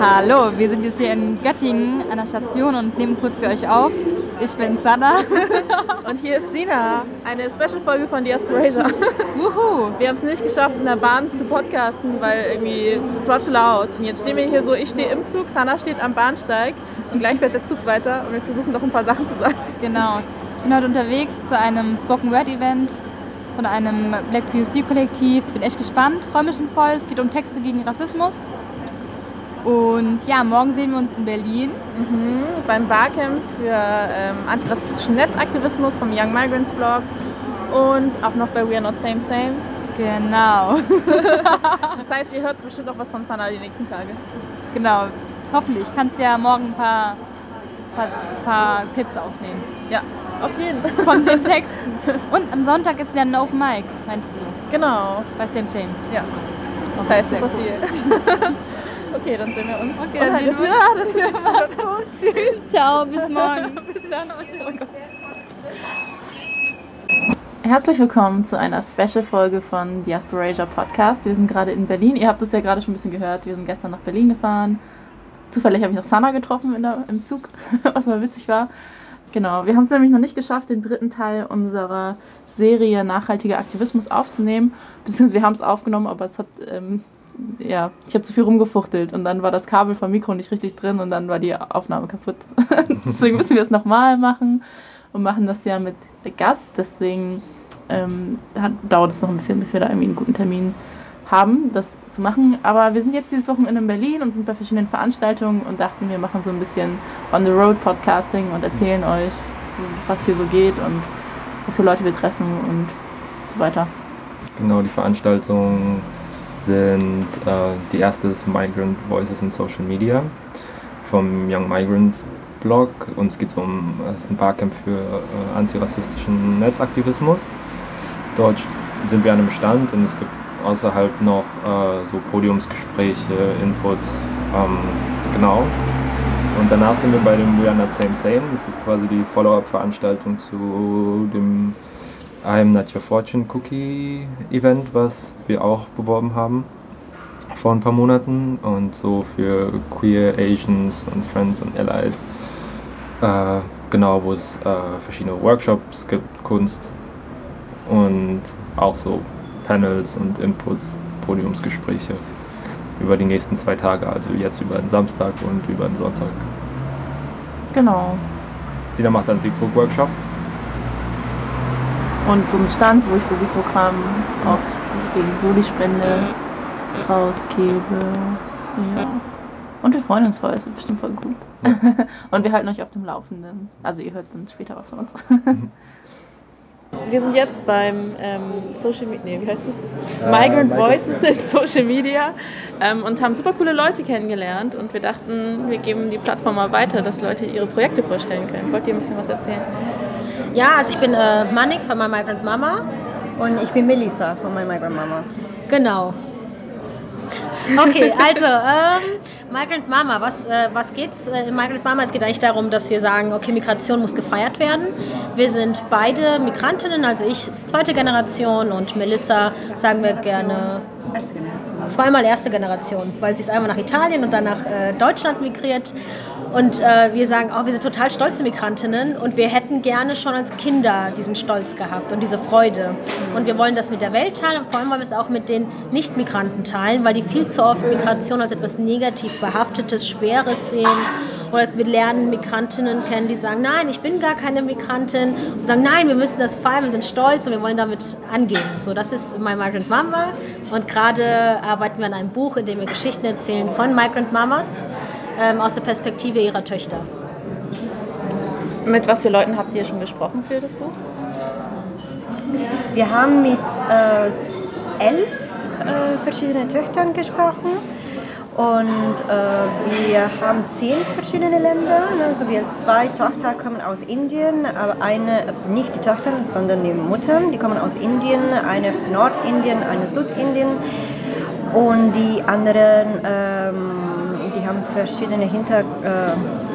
Hallo, wir sind jetzt hier in Göttingen an der Station und nehmen kurz für euch auf. Ich bin Sana. und hier ist Sina, eine Special-Folge von Diasporasia. Wuhu! Wir haben es nicht geschafft, in der Bahn zu podcasten, weil irgendwie es war zu laut. Und jetzt stehen wir hier so, ich stehe im Zug, Sana steht am Bahnsteig und gleich fährt der Zug weiter und wir versuchen noch ein paar Sachen zu sagen. Genau. Ich bin heute unterwegs zu einem Spoken Word Event von einem Black POC Kollektiv. Bin echt gespannt, freue mich schon voll. Es geht um Texte gegen Rassismus. Und ja, morgen sehen wir uns in Berlin. Mhm, beim Barcamp für ähm, antirassistischen Netzaktivismus vom Young Migrants Blog und auch noch bei We Are Not Same Same. Genau. das heißt, ihr hört bestimmt auch was von Sana die nächsten Tage. Genau, hoffentlich. Kannst ja morgen ein paar, paar, paar Clips aufnehmen. Ja, auf jeden Fall. Von den Texten. Und am Sonntag ist ja ein Open Mic, meintest du? Genau. Bei Same Same. Ja. Das okay, heißt super viel. Okay, dann sehen wir uns. Okay, dann sehen wir uns. Ja, das wird gut. Tschüss. Ciao, bis morgen. bis dann. Herzlich willkommen zu einer Special-Folge von Diasporasia Podcast. Wir sind gerade in Berlin. Ihr habt es ja gerade schon ein bisschen gehört. Wir sind gestern nach Berlin gefahren. Zufällig habe ich noch Sana getroffen der, im Zug, was mal witzig war. Genau, wir haben es nämlich noch nicht geschafft, den dritten Teil unserer Serie Nachhaltiger Aktivismus aufzunehmen. Beziehungsweise wir haben es aufgenommen, aber es hat ähm, ja, ich habe zu viel rumgefuchtelt und dann war das Kabel vom Mikro nicht richtig drin und dann war die Aufnahme kaputt. deswegen müssen wir es nochmal machen und machen das ja mit Gast. Deswegen ähm, dauert es noch ein bisschen, bis wir da irgendwie einen guten Termin haben, das zu machen. Aber wir sind jetzt dieses Wochenende in Berlin und sind bei verschiedenen Veranstaltungen und dachten, wir machen so ein bisschen On-the-Road-Podcasting und erzählen euch, was hier so geht und was für Leute wir treffen und so weiter. Genau, die Veranstaltung sind äh, die erste ist Migrant Voices in Social Media vom Young Migrants Blog. Uns geht es um ist ein Barcamp für äh, antirassistischen Netzaktivismus. Dort sind wir an einem Stand und es gibt außerhalb noch äh, so Podiumsgespräche, Inputs. Ähm, genau. Und danach sind wir bei dem We Are Not Same Same. Das ist quasi die Follow-up-Veranstaltung zu dem I'm Not Your Fortune Cookie Event, was wir auch beworben haben vor ein paar Monaten und so für Queer Asians und Friends und Allies. Äh, genau, wo es äh, verschiedene Workshops gibt, Kunst und auch so Panels und Inputs, Podiumsgespräche über die nächsten zwei Tage, also jetzt über den Samstag und über den Sonntag. Genau. Sina macht einen Siebdruck-Workshop und so ein Stand, wo ich so Siegprogramm auch gegen Soli-Spende rausgebe. Ja. Und wir freuen uns voll, es wird bestimmt voll gut. Und wir halten euch auf dem Laufenden. Also ihr hört dann später was von uns. Wir sind jetzt beim ähm, Social Media, nee, wie heißt das? Uh, Migrant Voices in Social Media ähm, und haben super coole Leute kennengelernt und wir dachten, wir geben die Plattform mal weiter, dass Leute ihre Projekte vorstellen können. Wollt ihr ein bisschen was erzählen? Ja, also ich bin äh, Manik von My Migrant Mama. Und ich bin Melissa von My Migrant Mama. Genau. Okay, also ähm, Migrant Mama, was, äh, was geht's äh, in Migrant Mama? Es geht eigentlich darum, dass wir sagen, okay, Migration muss gefeiert werden. Wir sind beide Migrantinnen, also ich zweite Generation und Melissa, sagen wir gerne, zweimal erste Generation, weil sie ist einmal nach Italien und dann nach äh, Deutschland migriert. Und äh, wir sagen auch, wir sind total stolze Migrantinnen und wir hätten gerne schon als Kinder diesen Stolz gehabt und diese Freude. Und wir wollen das mit der Welt teilen und vor allem wollen wir es auch mit den Nicht-Migranten teilen, weil die viel zu oft Migration als etwas negativ behaftetes, Schweres sehen. Oder wir lernen Migrantinnen kennen, die sagen, nein, ich bin gar keine Migrantin. Und sagen, nein, wir müssen das feiern, wir sind stolz und wir wollen damit angehen. So, das ist My Migrant Mama. Und gerade arbeiten wir an einem Buch, in dem wir Geschichten erzählen von Migrant Mamas ähm, aus der Perspektive ihrer Töchter. Mit was für Leuten habt ihr schon gesprochen für das Buch? Wir haben mit äh, elf äh, verschiedenen Töchtern gesprochen und äh, wir haben zehn verschiedene Länder. Also wir zwei Tochter kommen aus Indien, aber eine, also nicht die Tochter, sondern die Muttern, die kommen aus Indien, eine Nordindien, eine Südindien und die anderen ähm, haben verschiedene Hintergründe. Äh,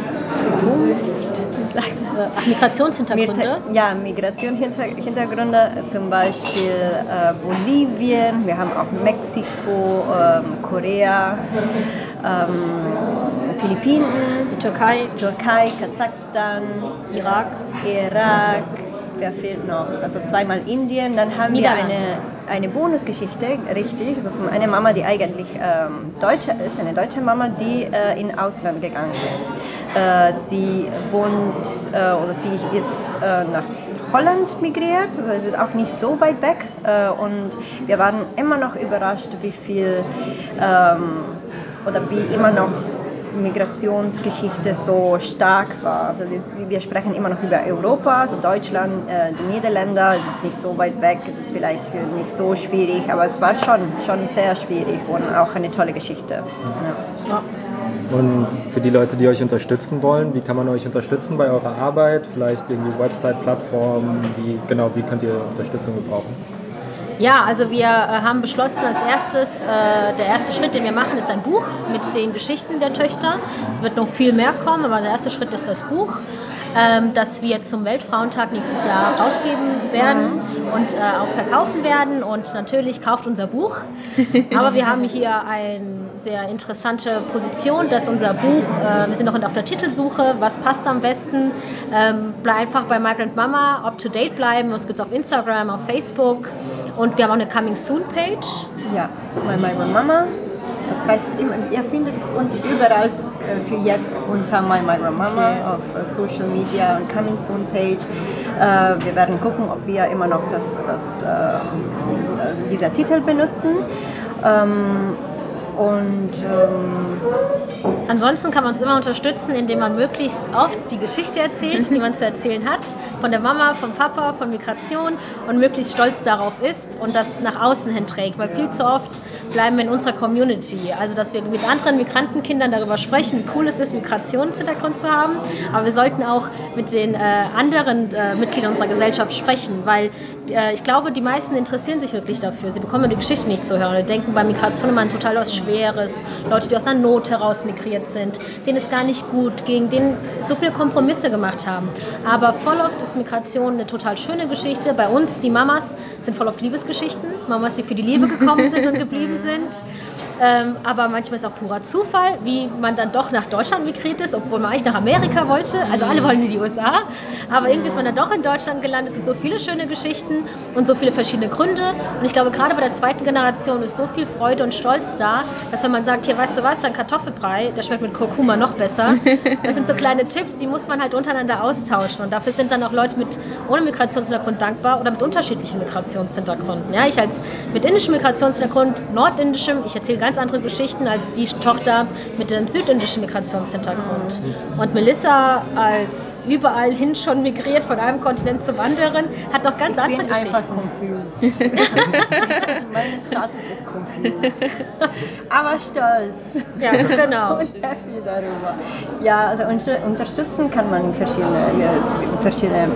Migrationshintergründe? Ja, Migrationshintergründe, zum Beispiel äh, Bolivien, wir haben auch Mexiko, äh, Korea, ähm, Philippinen, Türkei, Türkei, Kasachstan, Irak. Irak, wer fehlt noch? Also zweimal Indien. Dann haben wir eine, eine Bonusgeschichte, richtig, also von einer Mama, die eigentlich ähm, Deutsche ist, eine deutsche Mama, die äh, in Ausland gegangen ist. Äh, sie wohnt äh, oder sie ist äh, nach Holland migriert, also es ist auch nicht so weit weg äh, und wir waren immer noch überrascht, wie viel ähm, oder wie immer noch Migrationsgeschichte so stark war. Also das, wir sprechen immer noch über Europa, also Deutschland, äh, die Niederländer, es ist nicht so weit weg, es ist vielleicht nicht so schwierig, aber es war schon, schon sehr schwierig und auch eine tolle Geschichte. Ja. Und für die Leute, die euch unterstützen wollen, wie kann man euch unterstützen bei eurer Arbeit? Vielleicht irgendwie Website, Plattform, wie genau, wie könnt ihr Unterstützung gebrauchen? Ja, also wir äh, haben beschlossen als erstes, äh, der erste Schritt, den wir machen, ist ein Buch mit den Geschichten der Töchter. Es wird noch viel mehr kommen, aber der erste Schritt ist das Buch, ähm, das wir zum Weltfrauentag nächstes Jahr rausgeben werden und äh, auch verkaufen werden. Und natürlich kauft unser Buch. Aber wir haben hier eine sehr interessante Position, dass unser Buch, äh, wir sind noch auf der Titelsuche, was passt am besten. Ähm, bleib einfach bei Migrant Mama up to date bleiben. Uns gibt es auf Instagram, auf Facebook. Und wir haben auch eine Coming Soon Page. Ja, My Migrant Mama. Das heißt, ihr findet uns überall für jetzt unter My Migrant Mama auf äh, Social Media und Coming Soon Page. Äh, wir werden gucken, ob wir immer noch das, das, äh, dieser Titel benutzen. Und ähm, Ansonsten kann man uns immer unterstützen, indem man möglichst oft die Geschichte erzählt, die man zu erzählen hat, von der Mama, vom Papa, von Migration und möglichst stolz darauf ist und das nach außen hin trägt. Weil viel zu oft bleiben wir in unserer Community. Also, dass wir mit anderen Migrantenkindern darüber sprechen, wie cool es ist, Migrationshintergrund zu haben. Aber wir sollten auch mit den äh, anderen äh, Mitgliedern unserer Gesellschaft sprechen, weil ich glaube, die meisten interessieren sich wirklich dafür. Sie bekommen die Geschichte nicht zu hören. Die denken bei Migration immer an total was Schweres. Leute, die aus einer Not heraus migriert sind, denen es gar nicht gut ging, denen so viele Kompromisse gemacht haben. Aber voll oft ist Migration eine total schöne Geschichte. Bei uns, die Mamas, sind voll oft Liebesgeschichten. Mamas, die für die Liebe gekommen sind und geblieben sind. Ähm, aber manchmal ist auch purer Zufall, wie man dann doch nach Deutschland migriert ist, obwohl man eigentlich nach Amerika wollte. Also alle wollen in die USA. Aber irgendwie ist man dann doch in Deutschland gelandet. Es gibt so viele schöne Geschichten und so viele verschiedene Gründe. Und ich glaube, gerade bei der zweiten Generation ist so viel Freude und Stolz da, dass wenn man sagt, hier, weißt du was, dein Kartoffelbrei, der schmeckt mit Kurkuma noch besser. Das sind so kleine Tipps, die muss man halt untereinander austauschen. Und dafür sind dann auch Leute mit ohne Migrationshintergrund dankbar oder mit unterschiedlichen Migrationshintergründen. Ja, ich als mit indischem Migrationshintergrund, nordindischem, ich erzähle ganz andere Geschichten als die Tochter mit dem südindischen Migrationshintergrund. Und Melissa als überall hin schon migriert, von einem Kontinent zum anderen, hat noch ganz ich andere bin einfach confused. mein Status ist confused. Aber stolz. Ja, genau. und happy darüber. Ja, also unter- unterstützen kann man verschiedene, ja, verschiedene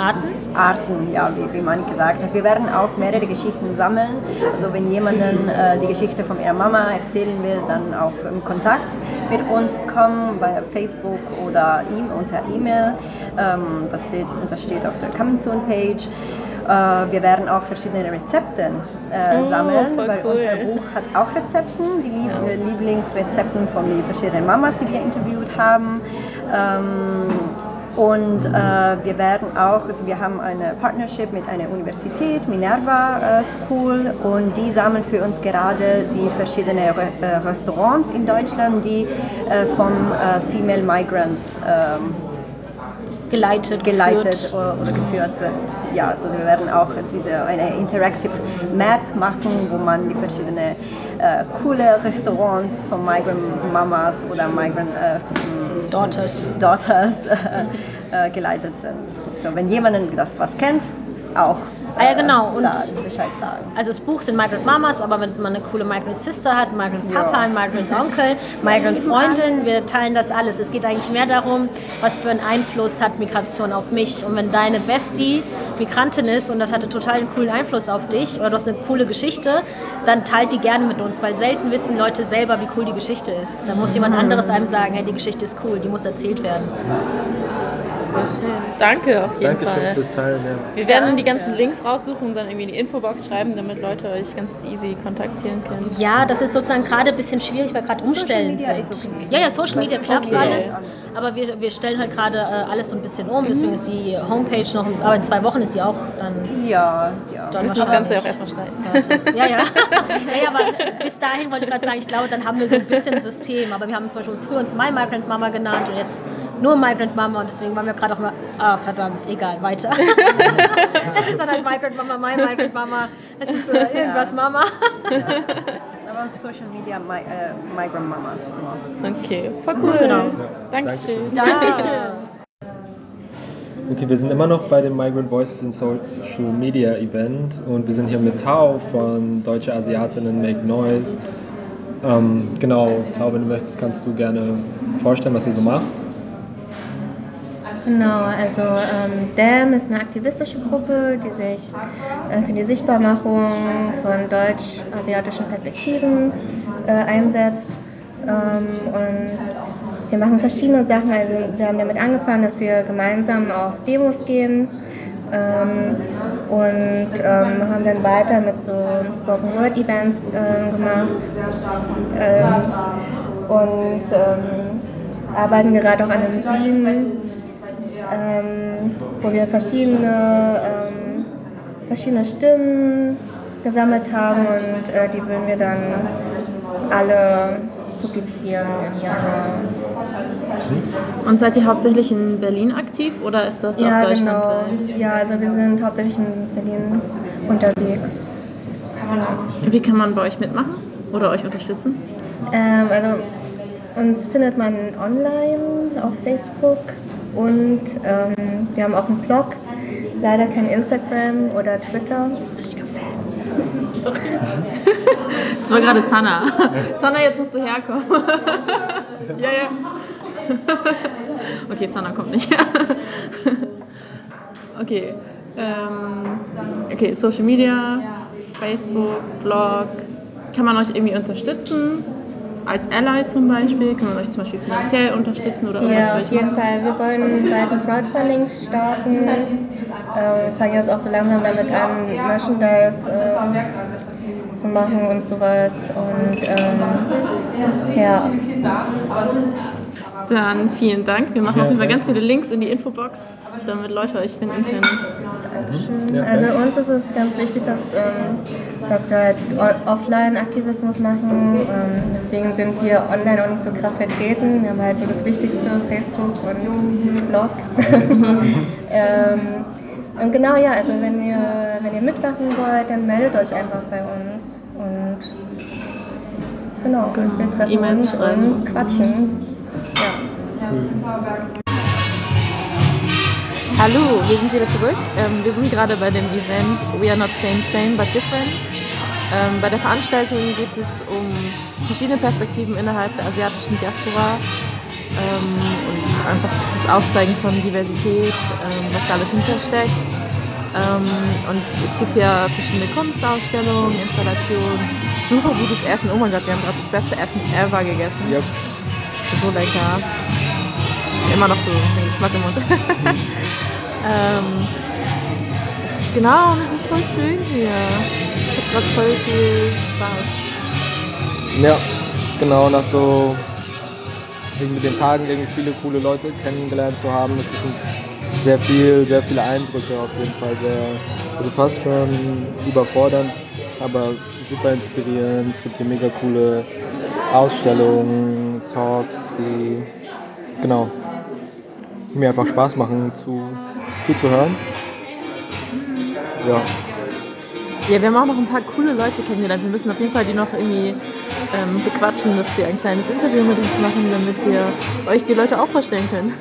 Arten? Arten, ja, wie, wie man gesagt hat. Wir werden auch mehrere Geschichten sammeln. Also wenn jemanden äh, die Geschichte von ihrer Mama erzählen will, dann auch in Kontakt mit uns kommen bei Facebook oder ihm, unserer E-Mail. Ähm, das, steht, das steht auf der Coming Soon Page. Äh, wir werden auch verschiedene Rezepte äh, sammeln, voll weil cool. unser Buch hat auch Rezepten, die Lieb äh, Lieblingsrezepten von den verschiedenen Mamas, die wir interviewt haben. Ähm, und äh, wir werden auch, also wir haben eine Partnership mit einer Universität, Minerva äh, School, und die sammeln für uns gerade die verschiedenen Re äh, Restaurants in Deutschland, die äh, von äh, Female Migrants ähm, Geleitet, geleitet geführt. oder, geführt sind. Ja, also wir werden auch diese, eine Interactive Map machen, wo man die verschiedenen äh, coole Restaurants von Migrant Mamas oder Migrant Daughters. Daughters äh, geleitet sind. So, wenn jemand das was kennt, auch Ah ja, genau. Und- sagen, Bescheid sagen. Also das Buch sind Migrant Mamas, aber wenn man eine coole Migrant Sister hat, Migrant Papa, Ja. ein Migrant Onkel, Migrant Freundin, wir teilen das alles. Es geht eigentlich mehr darum, was für einen Einfluss hat Migration auf mich. Und wenn deine Bestie Migrantin ist und das hatte total einen coolen Einfluss auf dich oder du hast eine coole Geschichte, dann teilt die gerne mit uns, weil selten wissen Leute selber, wie cool die Geschichte ist. Da muss jemand anderes einem sagen, hey, die Geschichte ist cool, die muss erzählt werden. Danke auf jeden Dankeschön Fall. fürs Teilen. Ja. Wir werden dann die ganzen Links raussuchen und dann irgendwie in die Infobox schreiben, damit Leute euch ganz easy kontaktieren können. Ja, das ist sozusagen gerade ein bisschen schwierig, weil gerade umstellen Media sind. ist okay. Ja, ja, Social Media klappt okay. alles. Aber wir, wir stellen halt gerade äh, alles so ein bisschen um. Deswegen ist die Homepage noch, aber in zwei Wochen ist die auch dann. Ja, ja. dann Wir müssen das Ganze ja auch erstmal schneiden. Ja, ja. ja, ja aber bis dahin wollte ich gerade sagen, ich glaube, dann haben wir so ein bisschen ein System. Aber wir haben zum Beispiel früher uns My Migrant Mama genannt und jetzt nur Migrant Mama und deswegen waren wir gerade auch mal, ah verdammt, egal, weiter. es ist dann halt Migrant Mama, My Migrant Mama, es ist äh, irgendwas Mama. Aber auf Social Media, my, äh, Migrant Mama. Okay, voll cool. Genau. Dankeschön. Dankeschön. Okay, wir sind immer noch bei dem Migrant Voices in Social Media Event und wir sind hier mit Tao von Deutsche Asiatinnen Make Noise. Ähm, genau, Tao, wenn du möchtest, kannst du gerne vorstellen, was ihr so macht. Genau, also ähm, DAM ist eine aktivistische Gruppe, die sich äh, für die Sichtbarmachung von deutsch-asiatischen Perspektiven äh, einsetzt. Ähm, und wir machen verschiedene Sachen. Also wir haben damit angefangen, dass wir gemeinsam auf Demos gehen ähm, und ähm, haben dann weiter mit so Spoken Word Events ähm, gemacht. Ähm, und ähm, arbeiten gerade auch an einem Zine ähm, wo wir verschiedene, ähm, verschiedene Stimmen gesammelt haben und äh, die würden wir dann alle publizieren im Januar. Und seid ihr hauptsächlich in Berlin aktiv oder ist das Ja, auch genau. deutschlandweit? Ja, also wir sind hauptsächlich in Berlin unterwegs. Wie kann man bei euch mitmachen oder euch unterstützen? Ähm, also uns findet man online auf Facebook und ähm, wir haben auch einen Blog. Leider kein Instagram oder Twitter. Das war gerade Sana. Sana, jetzt musst du herkommen. ja, ja. okay, Sana kommt nicht. okay. Ähm, okay, Social Media, Facebook, Blog. Kann man euch irgendwie unterstützen? Als Ally zum Beispiel? Kann man euch zum Beispiel finanziell unterstützen oder irgendwas Ja, auf jeden machen? Fall. Wir wollen bald ein Crowdfunding starten. Ähm, wir fangen jetzt auch so langsam damit an, Merchandise äh, zu machen und sowas. Und ähm, ja, Dann vielen Dank. Wir machen auf jeden Fall ganz viele Links in die Infobox, damit Leute euch finden können. also uns ist es ganz wichtig, dass, ähm, dass wir halt Offline-Aktivismus machen. Ähm, deswegen sind wir online auch nicht so krass vertreten. Wir haben halt so das Wichtigste, Facebook und Blog. ähm, und genau, ja, also wenn ihr, wenn ihr mitmachen wollt, dann meldet euch einfach bei uns. Und genau, wir treffen E-Mails uns und quatschen. Hallo, wir sind wieder zurück. Ähm, wir sind gerade bei dem Event We Are Not Same Same But Different. Ähm, bei der Veranstaltung geht es um verschiedene Perspektiven innerhalb der asiatischen Diaspora ähm, und einfach das Aufzeigen von Diversität, ähm, was da alles hintersteckt. Ähm, und es gibt ja verschiedene Kunstausstellungen, Installationen, super gutes Essen. Oh mein Gott, wir haben gerade das beste Essen ever gegessen. Yep. Das ist so lecker. Immer noch so den Geschmack im Mund. ähm, genau, und es ist voll schön hier. Ich habe gerade voll viel Spaß. Ja, genau, nach so wegen mit den Tagen irgendwie viele coole Leute kennengelernt zu haben, ist es ein sehr viel, sehr viele Eindrücke auf jeden Fall sehr, also fast schon überfordernd, aber super inspirierend. Es gibt hier mega coole Ausstellungen, Talks, die genau mir einfach Spaß machen zu, zuzuhören. Ja. Ja, wir haben auch noch ein paar coole Leute kennengelernt. Wir müssen auf jeden Fall die noch irgendwie ähm, bequatschen, dass wir ein kleines Interview mit uns machen, damit wir euch die Leute auch vorstellen können.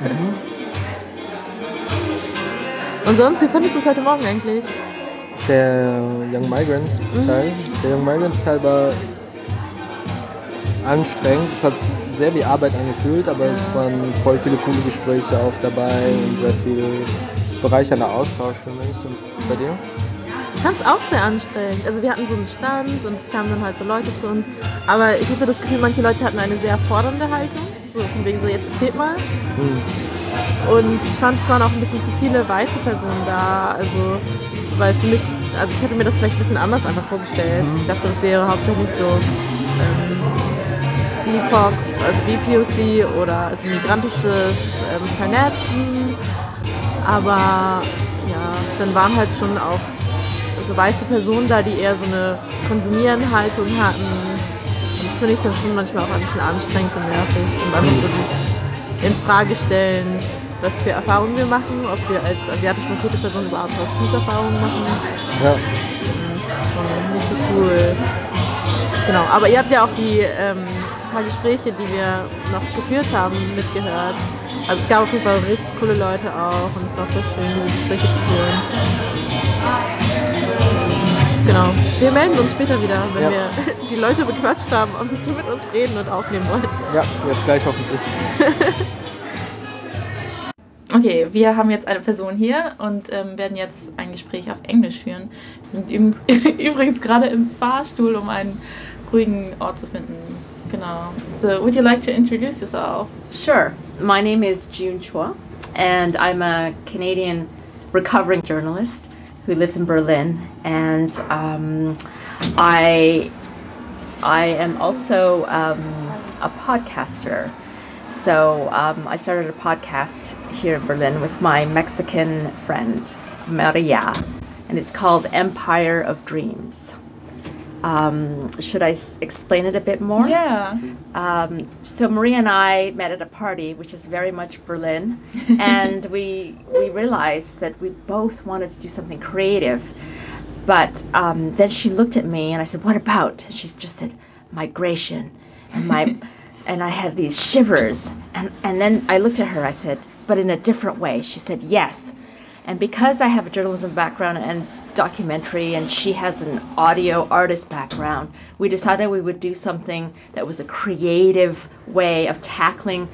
Und sonst, wie fandest du es heute Morgen eigentlich? Der Young Migrants Teil. Der Young Migrants Teil war anstrengend. Es hat sehr wie Arbeit angefühlt, aber es waren voll viele coole Gespräche auch dabei und sehr viel bereichernder Austausch für mich. Und bei dir? Ich fand es auch sehr anstrengend. Also wir hatten so einen Stand und es kamen dann halt so Leute zu uns. Aber ich hatte das Gefühl, manche Leute hatten eine sehr fordernde Haltung. So von wegen so, jetzt erzählt mal. Und ich fand, es waren auch ein bisschen zu viele weiße Personen da. Also, weil für mich, also ich hätte mir das vielleicht ein bisschen anders einfach vorgestellt. Ich dachte, das wäre hauptsächlich so ähm, BIPOC, also BPOC oder also migrantisches ähm, Vernetzen. Aber ja, dann waren halt schon auch so weiße Personen da, die eher so eine Konsumieren-Haltung hatten. Und das finde ich dann schon manchmal auch ein bisschen anstrengend und nervig. Und einfach so dieses In-Frage-Stellen, was für Erfahrungen wir machen, ob wir als asiatisch markierte Person überhaupt Rassismuserfahrungen machen. Ja. Und das ist schon nicht so cool. Genau, aber ihr habt ja auch die ähm, paar Gespräche, die wir noch geführt haben, mitgehört. Also es gab auf jeden Fall richtig coole Leute auch und es war voll schön, diese Gespräche zu führen. Genau. Wir melden uns später wieder, wenn Ja. wir die Leute bequatscht haben und die mit uns reden und aufnehmen wollen. ja, jetzt gleich hoffentlich. Okay, wir haben jetzt eine Person hier und ähm, werden jetzt ein Gespräch auf Englisch führen. Wir sind übrigens, übrigens gerade im Fahrstuhl, um einen ruhigen Ort zu finden. Genau. So, would you like to introduce yourself? Sure. My name is June Chua, and I'm a Canadian recovering journalist who lives in Berlin. And um, I, I am also um, a podcaster. So um, I started a podcast here in Berlin with my Mexican friend, Maria, and it's called Empire of Dreams. Um, should I s- explain it a bit more? Yeah. Um, so Maria and I met at a party, which is very much Berlin, and we we realized that we both wanted to do something creative. But um, then she looked at me, and I said, "What about?" And she just said, "Migration," and my and I had these shivers, and and then I looked at her. I said, "But in a different way." She said, "Yes." And because I have a journalism background and documentary, and she has an audio artist background, we decided we would do something that was a creative way of tackling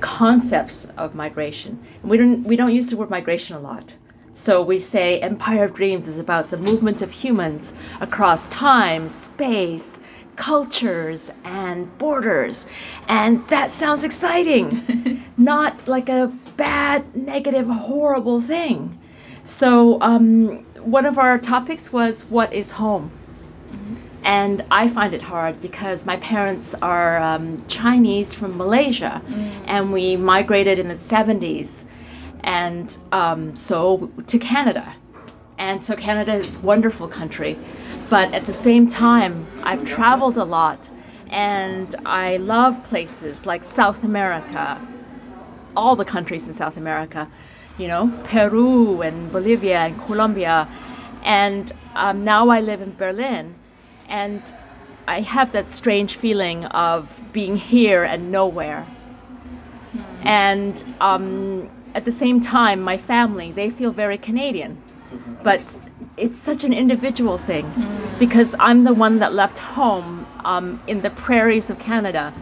concepts of migration. And we don't we don't use the word migration a lot. So we say Empire of Dreams is about the movement of humans across time, space, cultures, and borders. And that sounds exciting, not like a bad, negative, horrible thing. So um, one of our topics was what is home? And I find it hard because my parents are um, Chinese from Malaysia, and we migrated in the 70s, and um, so to Canada. And so Canada is a wonderful country, but at the same time, I've traveled a lot, and I love places like South America, all the countries in South America, you know, Peru and Bolivia and Colombia. And um, now I live in Berlin, and I have that strange feeling of being here and nowhere. And um, at the same time, my family, they feel very Canadian. But it's such an individual thing because I'm the one that left home um, in the prairies of Canada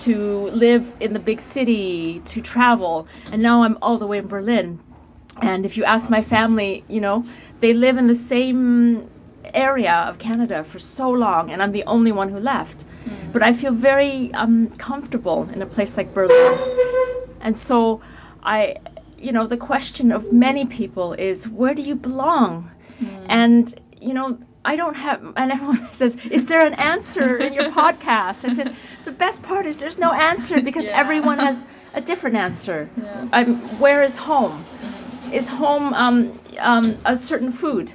to live in the big city, to travel, and now I'm all the way in Berlin. And if you ask my family, you know, they live in the same area of Canada for so long, and I'm the only one who left. But I feel very um, comfortable in a place like Berlin. And so I, you know, the question of many people is where do you belong? And, you know, I don't have, and everyone says, Is there an answer in your podcast? I said, The best part is there's no answer because everyone has a different answer. I'm, where is home? Is home um, um, a certain food?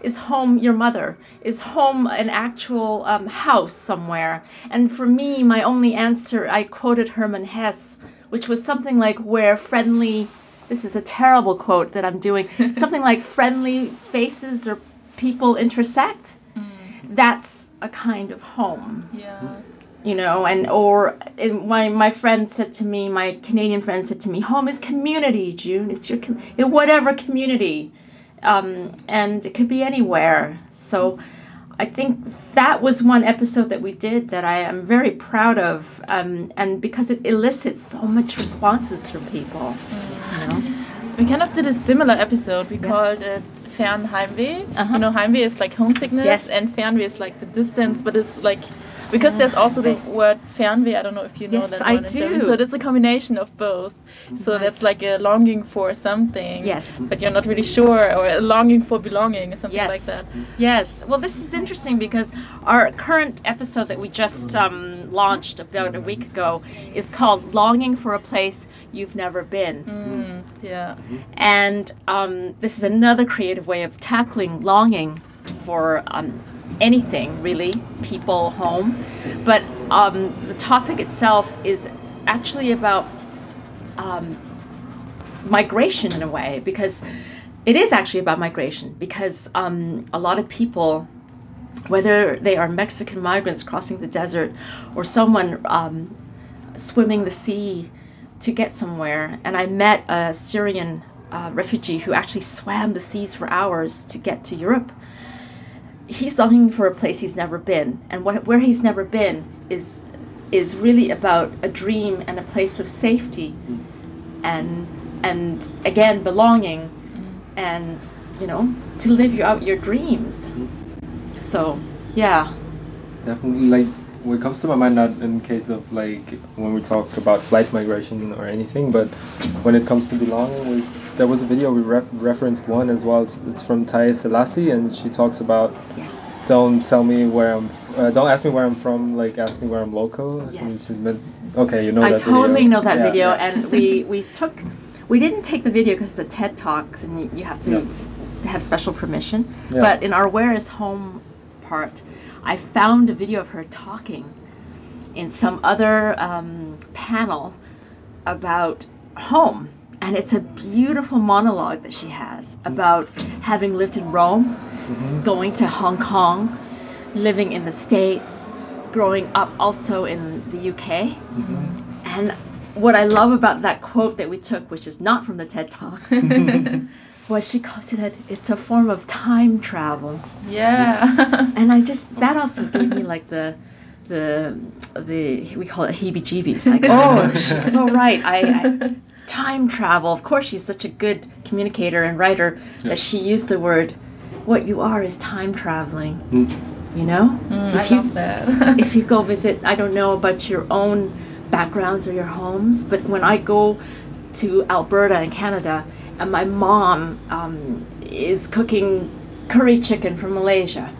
Is home your mother? Is home an actual um, house somewhere? And for me, my only answer, I quoted Herman Hesse, which was something like where friendly, this is a terrible quote that I'm doing, something like friendly faces or people intersect. That's a kind of home Yeah. you know and or and my my friend said to me my canadian friend said to me home is community june it's your com- whatever community um, and it could be anywhere so i think that was one episode that we did that i am very proud of um, and because it elicits so much responses from people you know We kind of did a similar episode. We called it Fernheimweh. Uh-huh. You know, Heimweh is like homesickness, Yes. and Fernweh is like the distance, but it's like Because there's also the word Fernweh. I don't know if you know Yes, that I one in German. do. So it's a combination of both. So Nice. that's like a longing for something. Yes. But you're not really sure, or a longing for belonging, or something Yes. like that. Yes. Well, this is interesting because our current episode that we just um, launched about a week ago is called "Longing for a Place You've Never Been," Yeah. and um, this is another creative way of tackling longing for um, anything, really, people, home. But um, the topic itself is actually about um, migration in a way because it is actually about migration because um, a lot of people whether they are mexican migrants crossing the desert or someone um, swimming the sea to get somewhere and i met a syrian uh, refugee who actually swam the seas for hours to get to europe he's longing for a place he's never been. And what, where he's never been is is really about a dream and a place of safety and and again belonging and you know to live your, out your dreams. So yeah. Definitely, like what comes to my mind, not in case of like when we talk about flight migration or anything, but when it comes to belonging, we, there was a video we rep- referenced one as well. It's, it's from Thais Selassie, and she talks about yes don't tell me where I'm. Uh, don't ask me where I'm from. Like ask me where I'm local. Yes. okay, you know i that totally video. know that Yeah, video yeah. and we we took we didn't take the video because it's a ted talks and you, you have to have special permission Yeah. but in our where is home part i found a video of her talking in some other um, panel about home and it's a beautiful monologue that she has about having lived in rome mm-hmm. going to hong kong living in the states growing up also in the uk mm-hmm. and what i love about that quote that we took which is not from the ted talks was she calls it it's a form of time travel Yeah. and I just that also gave me like the the the we call it heebie-jeebies. Like, oh, she's so right. I, I time travel. Of course, she's such a good communicator and writer that she used the word. What you are is time traveling. Hmm. You know, hmm, I if you love that. if you go visit, I don't know about your own backgrounds or your homes, but when I go to Alberta in Canada, and my mom um, is cooking curry chicken from Malaysia,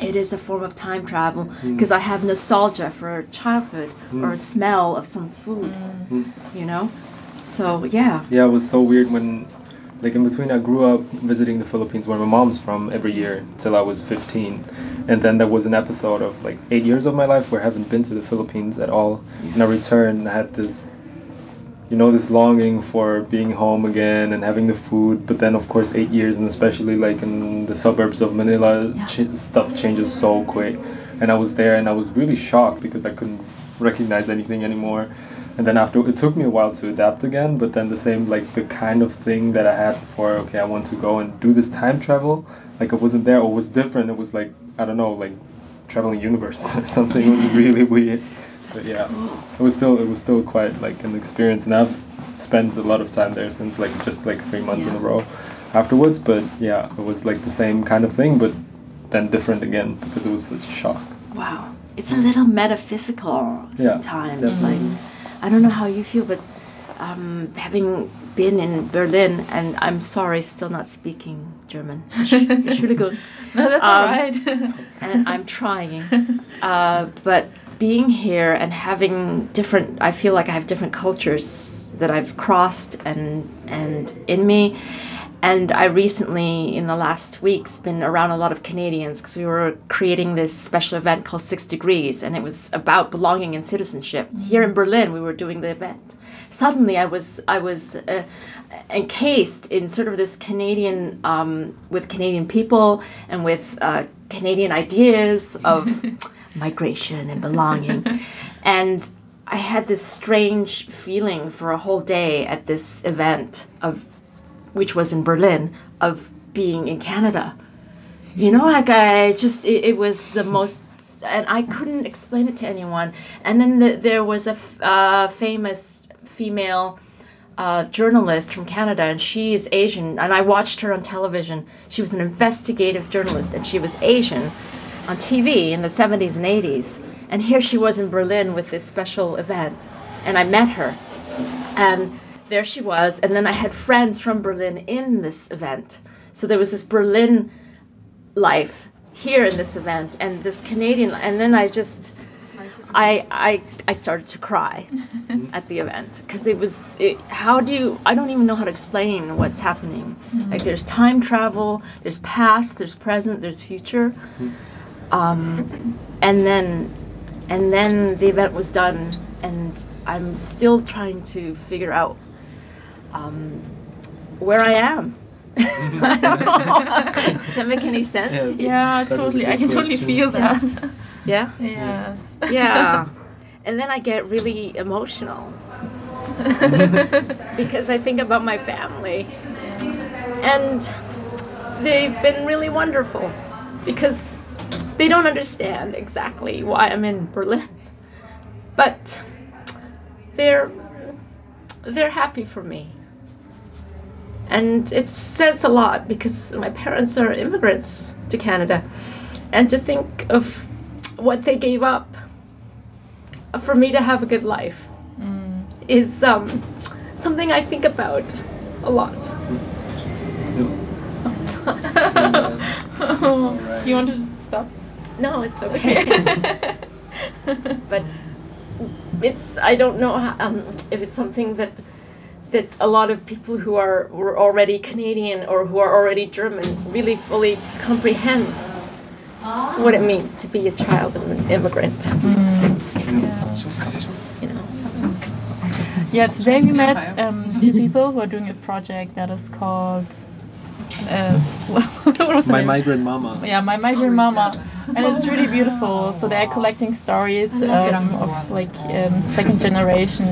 it is a form of time travel hmm. because I have nostalgia for childhood or a smell of some food, you know? So, yeah. Yeah, it was so weird when, like, in between, I grew up visiting the Philippines where my mom's from every year till I was 15. And then there was an episode of like eight years of my life where I haven't been to the Philippines at all. And I returned and I had this, you know, this longing for being home again and having the food. But then, of course, eight years, and especially like in the suburbs of Manila, Yeah. ch- stuff changes so quick. And I was there and I was really shocked because I couldn't recognize anything anymore and then after it took me a while to adapt again but then the same like the kind of thing that i had for okay i want to go and do this time travel like it wasn't there or was different it was like i don't know like traveling universes or something it was really weird but yeah it was still it was still quite like an experience and i've spent a lot of time there since like just like three months in a row afterwards but yeah it was like the same kind of thing but then different again because it was such a shock Wow. It's a mm. little metaphysical sometimes. definitely. Like, I don't know how you feel, but um, having been in Berlin, and I'm sorry, still not speaking German. It's really good. no, that's Um, alright. and I'm trying. Uh, but being here and having different, I feel like I have different cultures that I've crossed and and in me. And I recently, in the last weeks, been around a lot of Canadians because we were creating this special event called Six Degrees, and it was about belonging and citizenship. Here in Berlin, we were doing the event. Suddenly, I was I was uh, encased in sort of this Canadian um, with Canadian people and with uh, Canadian ideas of migration and belonging, and I had this strange feeling for a whole day at this event of which was in Berlin, of being in Canada. You know, like I just, it, it was the most, and I couldn't explain it to anyone. And then the, there was a uh, famous female uh, journalist from Canada, and she is Asian, and I watched her on television. She was an investigative journalist, and she was Asian on TV in the 70s and 80s. And here she was in Berlin with this special event. And I met her. And there she was. And then I had friends from Berlin in this event. So there was this Berlin life here in this event and this Canadian. And then I just. I, I, I started to cry at the event because it was it, how do you I don't even know how to explain what's happening like there's time travel there's past there's present there's future um, and then and then the event was done and I'm still trying to figure out um, where I am I don't know. Does that make any sense? Yeah, That is a totally. I good can totally feel that. Yeah. yes. Yeah. and then I get really emotional because I think about my family. And they've been really wonderful because they don't understand exactly why I'm in Berlin. But they're they're happy for me. And it says a lot because my parents are immigrants to Canada. And to think of what they gave up for me to have a good life is um, something I think about a lot. You want to stop? No, it's okay. but it's I don't know how, um, if it's something that that a lot of people who are were already Canadian or who are already German really fully comprehend what it means to be a child of an immigrant. You know. Yeah, today we met um, two people who are doing a project that is called. Uh, what was My name? migrant mama. yeah, my migrant mama, and it's really beautiful. So they're collecting stories um, of like um, second generation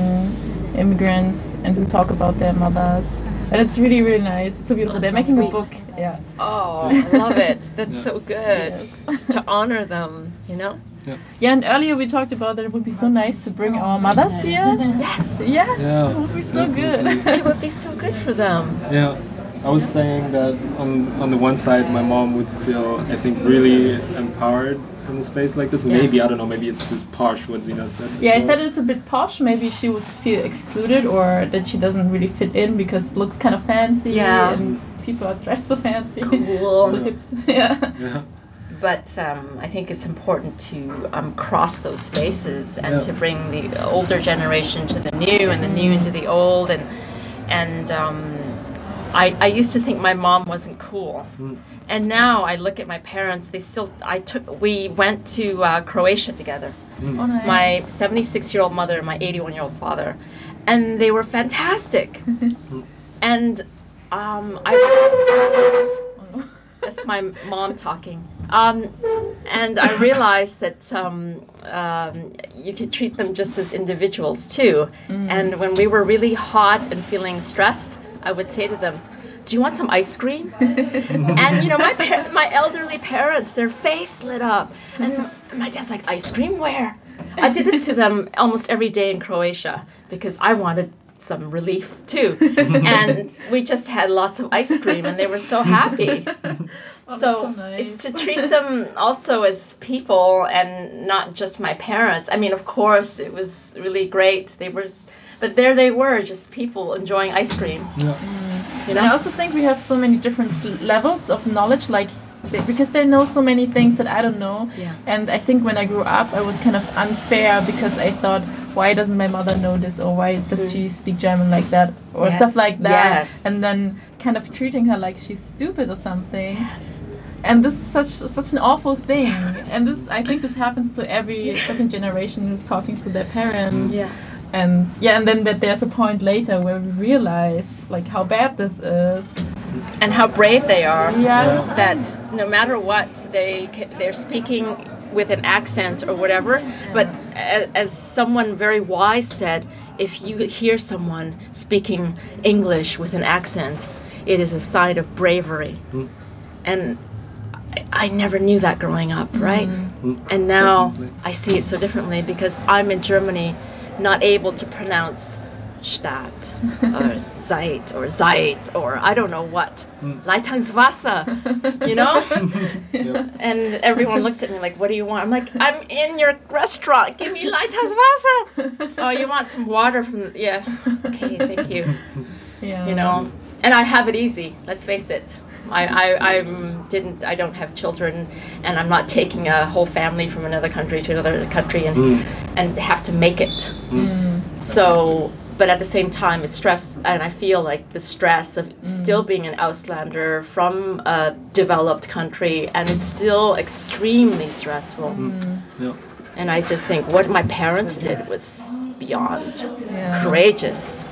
immigrants, and who talk about their mothers, and it's really really nice. It's so beautiful. They're making a book. Yeah. Oh, I love it. That's so good. Just to honor them, you know? Yeah, yeah, and earlier we talked about that it would be so nice to bring our mothers here. Yes. Yes, Yeah. it would be so Yeah. good. It would be so good for them. Yeah. I was saying that on on the one side, my mom would feel, I think, really empowered in a space like this. Yeah. Maybe I don't know. Maybe it's just posh what Zina said. Yeah, I said it's a bit posh. Maybe she would feel excluded or that she doesn't really fit in because it looks kind of fancy Yeah. and people are dressed so fancy. Cool. so hip. Yeah. Yeah. But um, I think it's important to um, cross those spaces and Yeah. to bring the older generation to the new and the new into the old. And and um, I, I used to think my mom wasn't cool. And now I look at my parents. They still. I took. We went to uh, Croatia together. Oh, nice. my 76 year old mother and my 81 year old father and they were fantastic and um, I that's my mom talking um, and I realized that um, um, you could treat them just as individuals too and when we were really hot and feeling stressed I would say to them do you want some ice cream? and you know, my par- my elderly parents, their face lit up, and my dad's like, "Ice cream? Where?" I did this to them almost every day in Croatia because I wanted some relief too, and we just had lots of ice cream, and they were so happy. so so nice. it's to treat them also as people and not just my parents. I mean, of course, it was really great. They were, but there they were, just people enjoying ice cream. Yeah. Mm. You And I also think we have so many different levels of knowledge, like they, because they know so many things that I don't know. Yeah. And I think when I grew up, I was kind of unfair because I thought, why doesn't my mother know this, or why does she mm. speak German like that, or Yes, stuff like that, yes. and then kind of treating her like she's stupid or something. Yes And this is such such an awful thing. yes. And this, I think, this happens to every second generation who's talking to their parents Yeah. And yeah and then that there's a point later where we realize like how bad this is and how brave they are. Yes. That no matter what, they they're speaking with an accent or whatever. But as someone very wise said, if you hear someone speaking English with an accent, it is a sign of bravery. Hmm. And I, I never knew that growing up, right? Hmm. And now I see it so differently because I'm in Germany, not able to pronounce Stadt or Zeit or Zeit or I don't know what. Hmm. Leitungswasser, you know? And everyone looks at me like, what do you want? I'm like, I'm in your restaurant. Give me Leitungswasser. oh, you want some water from, yeah. Okay, thank you. Yeah. You know? And I have it easy, let's face it. I, I, I didn't I don't have children and I'm not taking a whole family from another country to another country and mm. and have to make it. Mm. Mm. So but at the same time it's stress and I feel like the stress of still being an Auslander from a developed country and it's still extremely stressful. Yeah. And I just think what my parents did was beyond Yeah. courageous.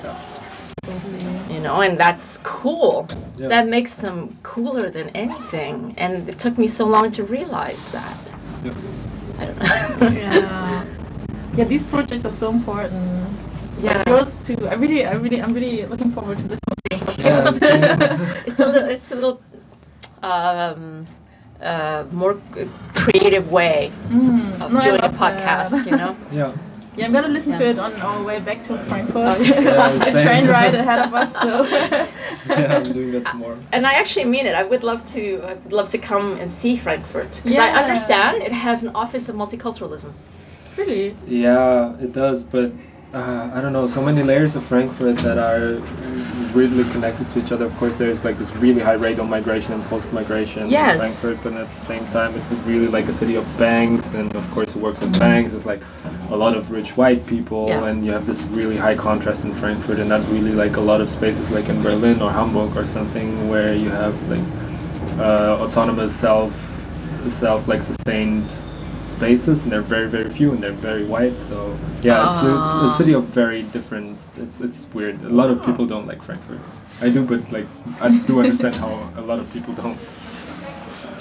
You know, and that's cool. Yeah. That makes them cooler than anything. And it took me so long to realize that. Yeah. I don't know. Yeah. Yeah, these projects are so important. yeah. Yours too. I really, I really, I'm really looking forward to this one. Yeah, it's a little, it's a little um, uh, more creative way of Mm. No, doing a love that. podcast, you know? yeah. Yeah, I'm gonna listen to it on our way back to Frankfurt. Yeah, the train ride ahead of us. So yeah, I'm doing that tomorrow. And I actually mean it. I would love to. I would love to come and see Frankfurt because Yeah. I understand it has an office of multiculturalism. really, Yeah, it does, but uh, I don't know. So many layers of Frankfurt that are really connected to each other. Of course, there's like this really high rate of migration and post-migration Yes. in Frankfurt, but at the same time, it's really like a city of banks, and of course, it works at banks is like a lot of rich white people, Yeah. and you have this really high contrast in Frankfurt, and not really like a lot of spaces like in Berlin or Hamburg or something where you have like uh, autonomous self self like sustained spaces and they're very very few and they're very white so yeah it's a, a city of very different it's it's weird a lot of people don't like frankfurt i do but like i do understand how a lot of people don't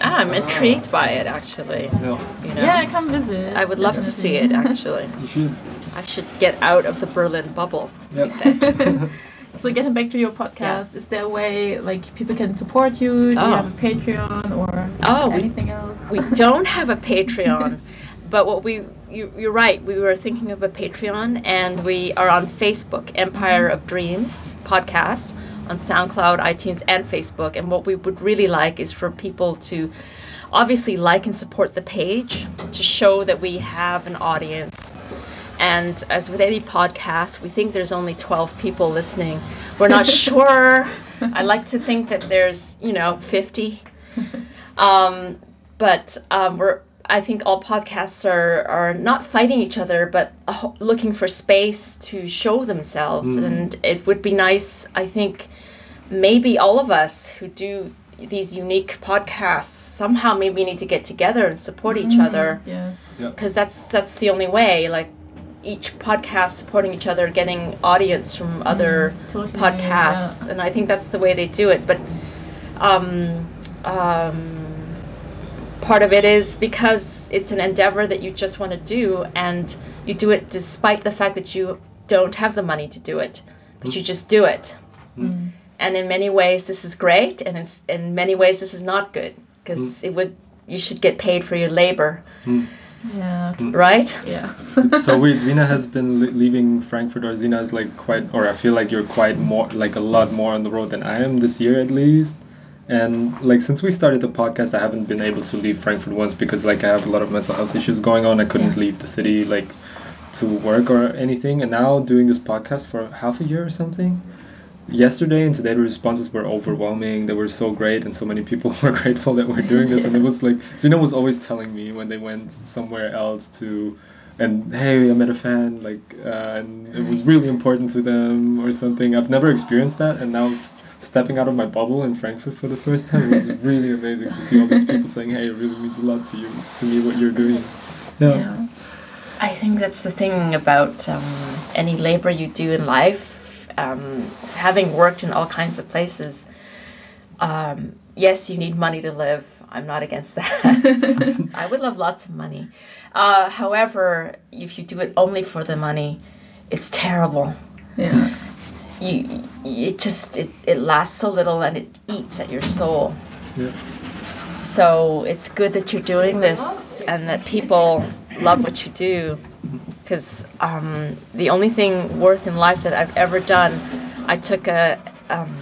Ah, I'm intrigued by it actually. you know You know? yeah, come visit. I would love to see it actually. you should I should get out of the Berlin bubble, as we Yep. So getting back to your podcast, is there a way like people can support you? Do Oh. you have a Patreon or Oh, we- anything else? we don't have a Patreon, but what we you, you're right. We were thinking of a Patreon, and we are on Facebook, Empire of Dreams podcast, on SoundCloud, iTunes, and Facebook. And what we would really like is for people to obviously like and support the page to show that we have an audience. And as with any podcast, we think there's only 12 people listening. We're not sure. I like to think that there's, you know, 50. Um, but um, we're I think all podcasts are, are not fighting each other, but uh, looking for space to show themselves. And it would be nice, I think, maybe all of us who do these unique podcasts somehow maybe need to get together and support each other yes. because that's that's the only way. Like each podcast supporting each other, getting audience from other totally, podcasts, and I think that's the way they do it. But um, um, part of it is because it's an endeavor that you just want to do, and you do it despite the fact that you don't have the money to do it, but you mm. just do it. Mm. And in many ways, this is great, and it's, in many ways, this is not good because mm. it would you should get paid for your labor, Yeah. Mm. right? Yes. so weird zina has been li- leaving frankfurt or zina is like quite or i feel like you're quite more like a lot more on the road than i am this year at least and like since we started the podcast i haven't been able to leave frankfurt once because like i have a lot of mental health issues going on i couldn't leave the city like to work or anything and now doing this podcast for half a year or something yesterday and today the responses were overwhelming. They were so great and so many people were grateful that we're doing this. And it was like zina was always telling me when they went somewhere else to and hey i met a fan like uh, and it was really important to them or something. I've never experienced that and now s- stepping out of my bubble in frankfurt for the first time. Was really amazing to see all these people saying hey it really means a lot to you to me what you're doing. Yeah, yeah. I think that's the thing about um, any labor you do in life. Um, having worked in all kinds of places, um, yes, you need money to live. I'm not against that. I would love lots of money. Uh, however, if you do it only for the money, it's terrible. Yeah. You, it just it, it lasts so little and it eats at your soul. Yeah. So it's good that you're doing this and that people love what you do. Because um, the only thing worth in life that I've ever done, I took a um,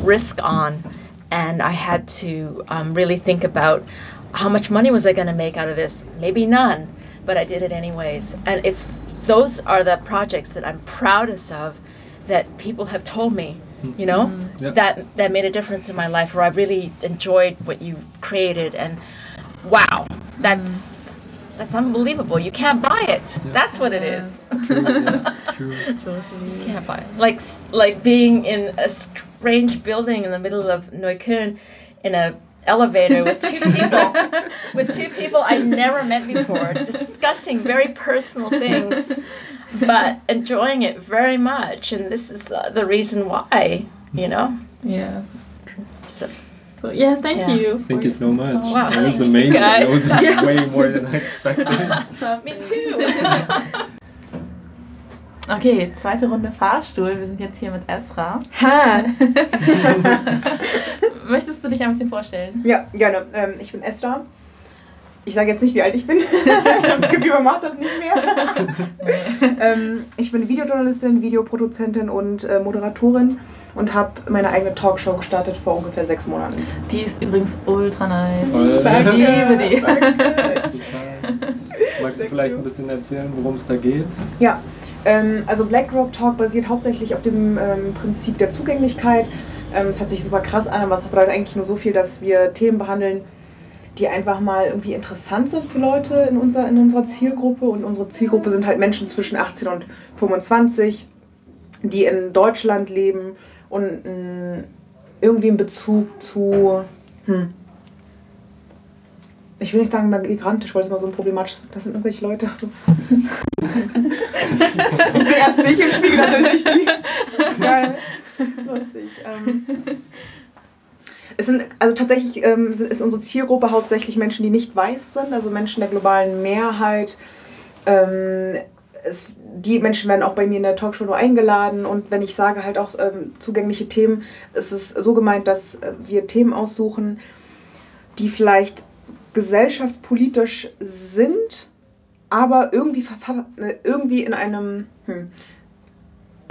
risk on, and I had to um, really think about how much money was I going to make out of this? Maybe none, but I did it anyways. And it's those are the projects that I'm proudest of that people have told me, you know, Yep. that that made a difference in my life where I really enjoyed what you created and wow, that's that's unbelievable. You can't buy it. That's what it is. True, yeah, true. You can't buy it. Like like being in a strange building in the middle of Neukölln in a elevator with two people with two people I never met before discussing very personal things but enjoying it very much and this is the, the reason why you know Yeah. So yeah, thank Yeah. you. Thank you so much. Wow. That was amazing. Guys. That was Yes. way more than I expected. me too Okay, zweite Runde Fahrstuhl. Wir sind jetzt hier mit Esra. Ha, Möchtest du dich ein bisschen vorstellen? ja, gerne. Ähm, ich bin Esther. Ich sage jetzt nicht, wie alt ich bin. ich habe das Gefühl, man macht das nicht mehr. ähm, ich bin Videojournalistin, Videoproduzentin und äh, Moderatorin und habe meine eigene Talkshow gestartet vor ungefähr sechs Monaten. Die ist übrigens ultra nice. Ich liebe die. Magst du vielleicht ein bisschen erzählen, worum es da geht? Ja, ähm, also BlackRock Talk basiert hauptsächlich auf dem ähm, Prinzip der Zugänglichkeit. Ähm, Es hört sich super krass an, aber es bedeutet eigentlich nur so viel, dass wir Themen behandeln, die einfach mal irgendwie interessant sind für Leute in, unser, in unserer Zielgruppe. Und unsere Zielgruppe sind halt Menschen zwischen 18 und 25, die in Deutschland leben und mh, irgendwie einen Bezug zu. Hm, ich will nicht sagen migrantisch, weil das mal so ein problematisches. Das sind irgendwelche Leute. So. ich sehe erst dich im Spiegel, dann nicht die. Geil. Lustig. Ähm. Es sind, also tatsächlich ähm, ist unsere Zielgruppe hauptsächlich Menschen, die nicht weiß sind, also Menschen der globalen Mehrheit. Ähm, es, die Menschen werden auch bei mir in der Talkshow nur eingeladen und wenn ich sage halt auch ähm, zugängliche Themen, ist es so gemeint, dass äh, wir Themen aussuchen, die vielleicht gesellschaftspolitisch sind, aber irgendwie, äh, irgendwie in einem hm,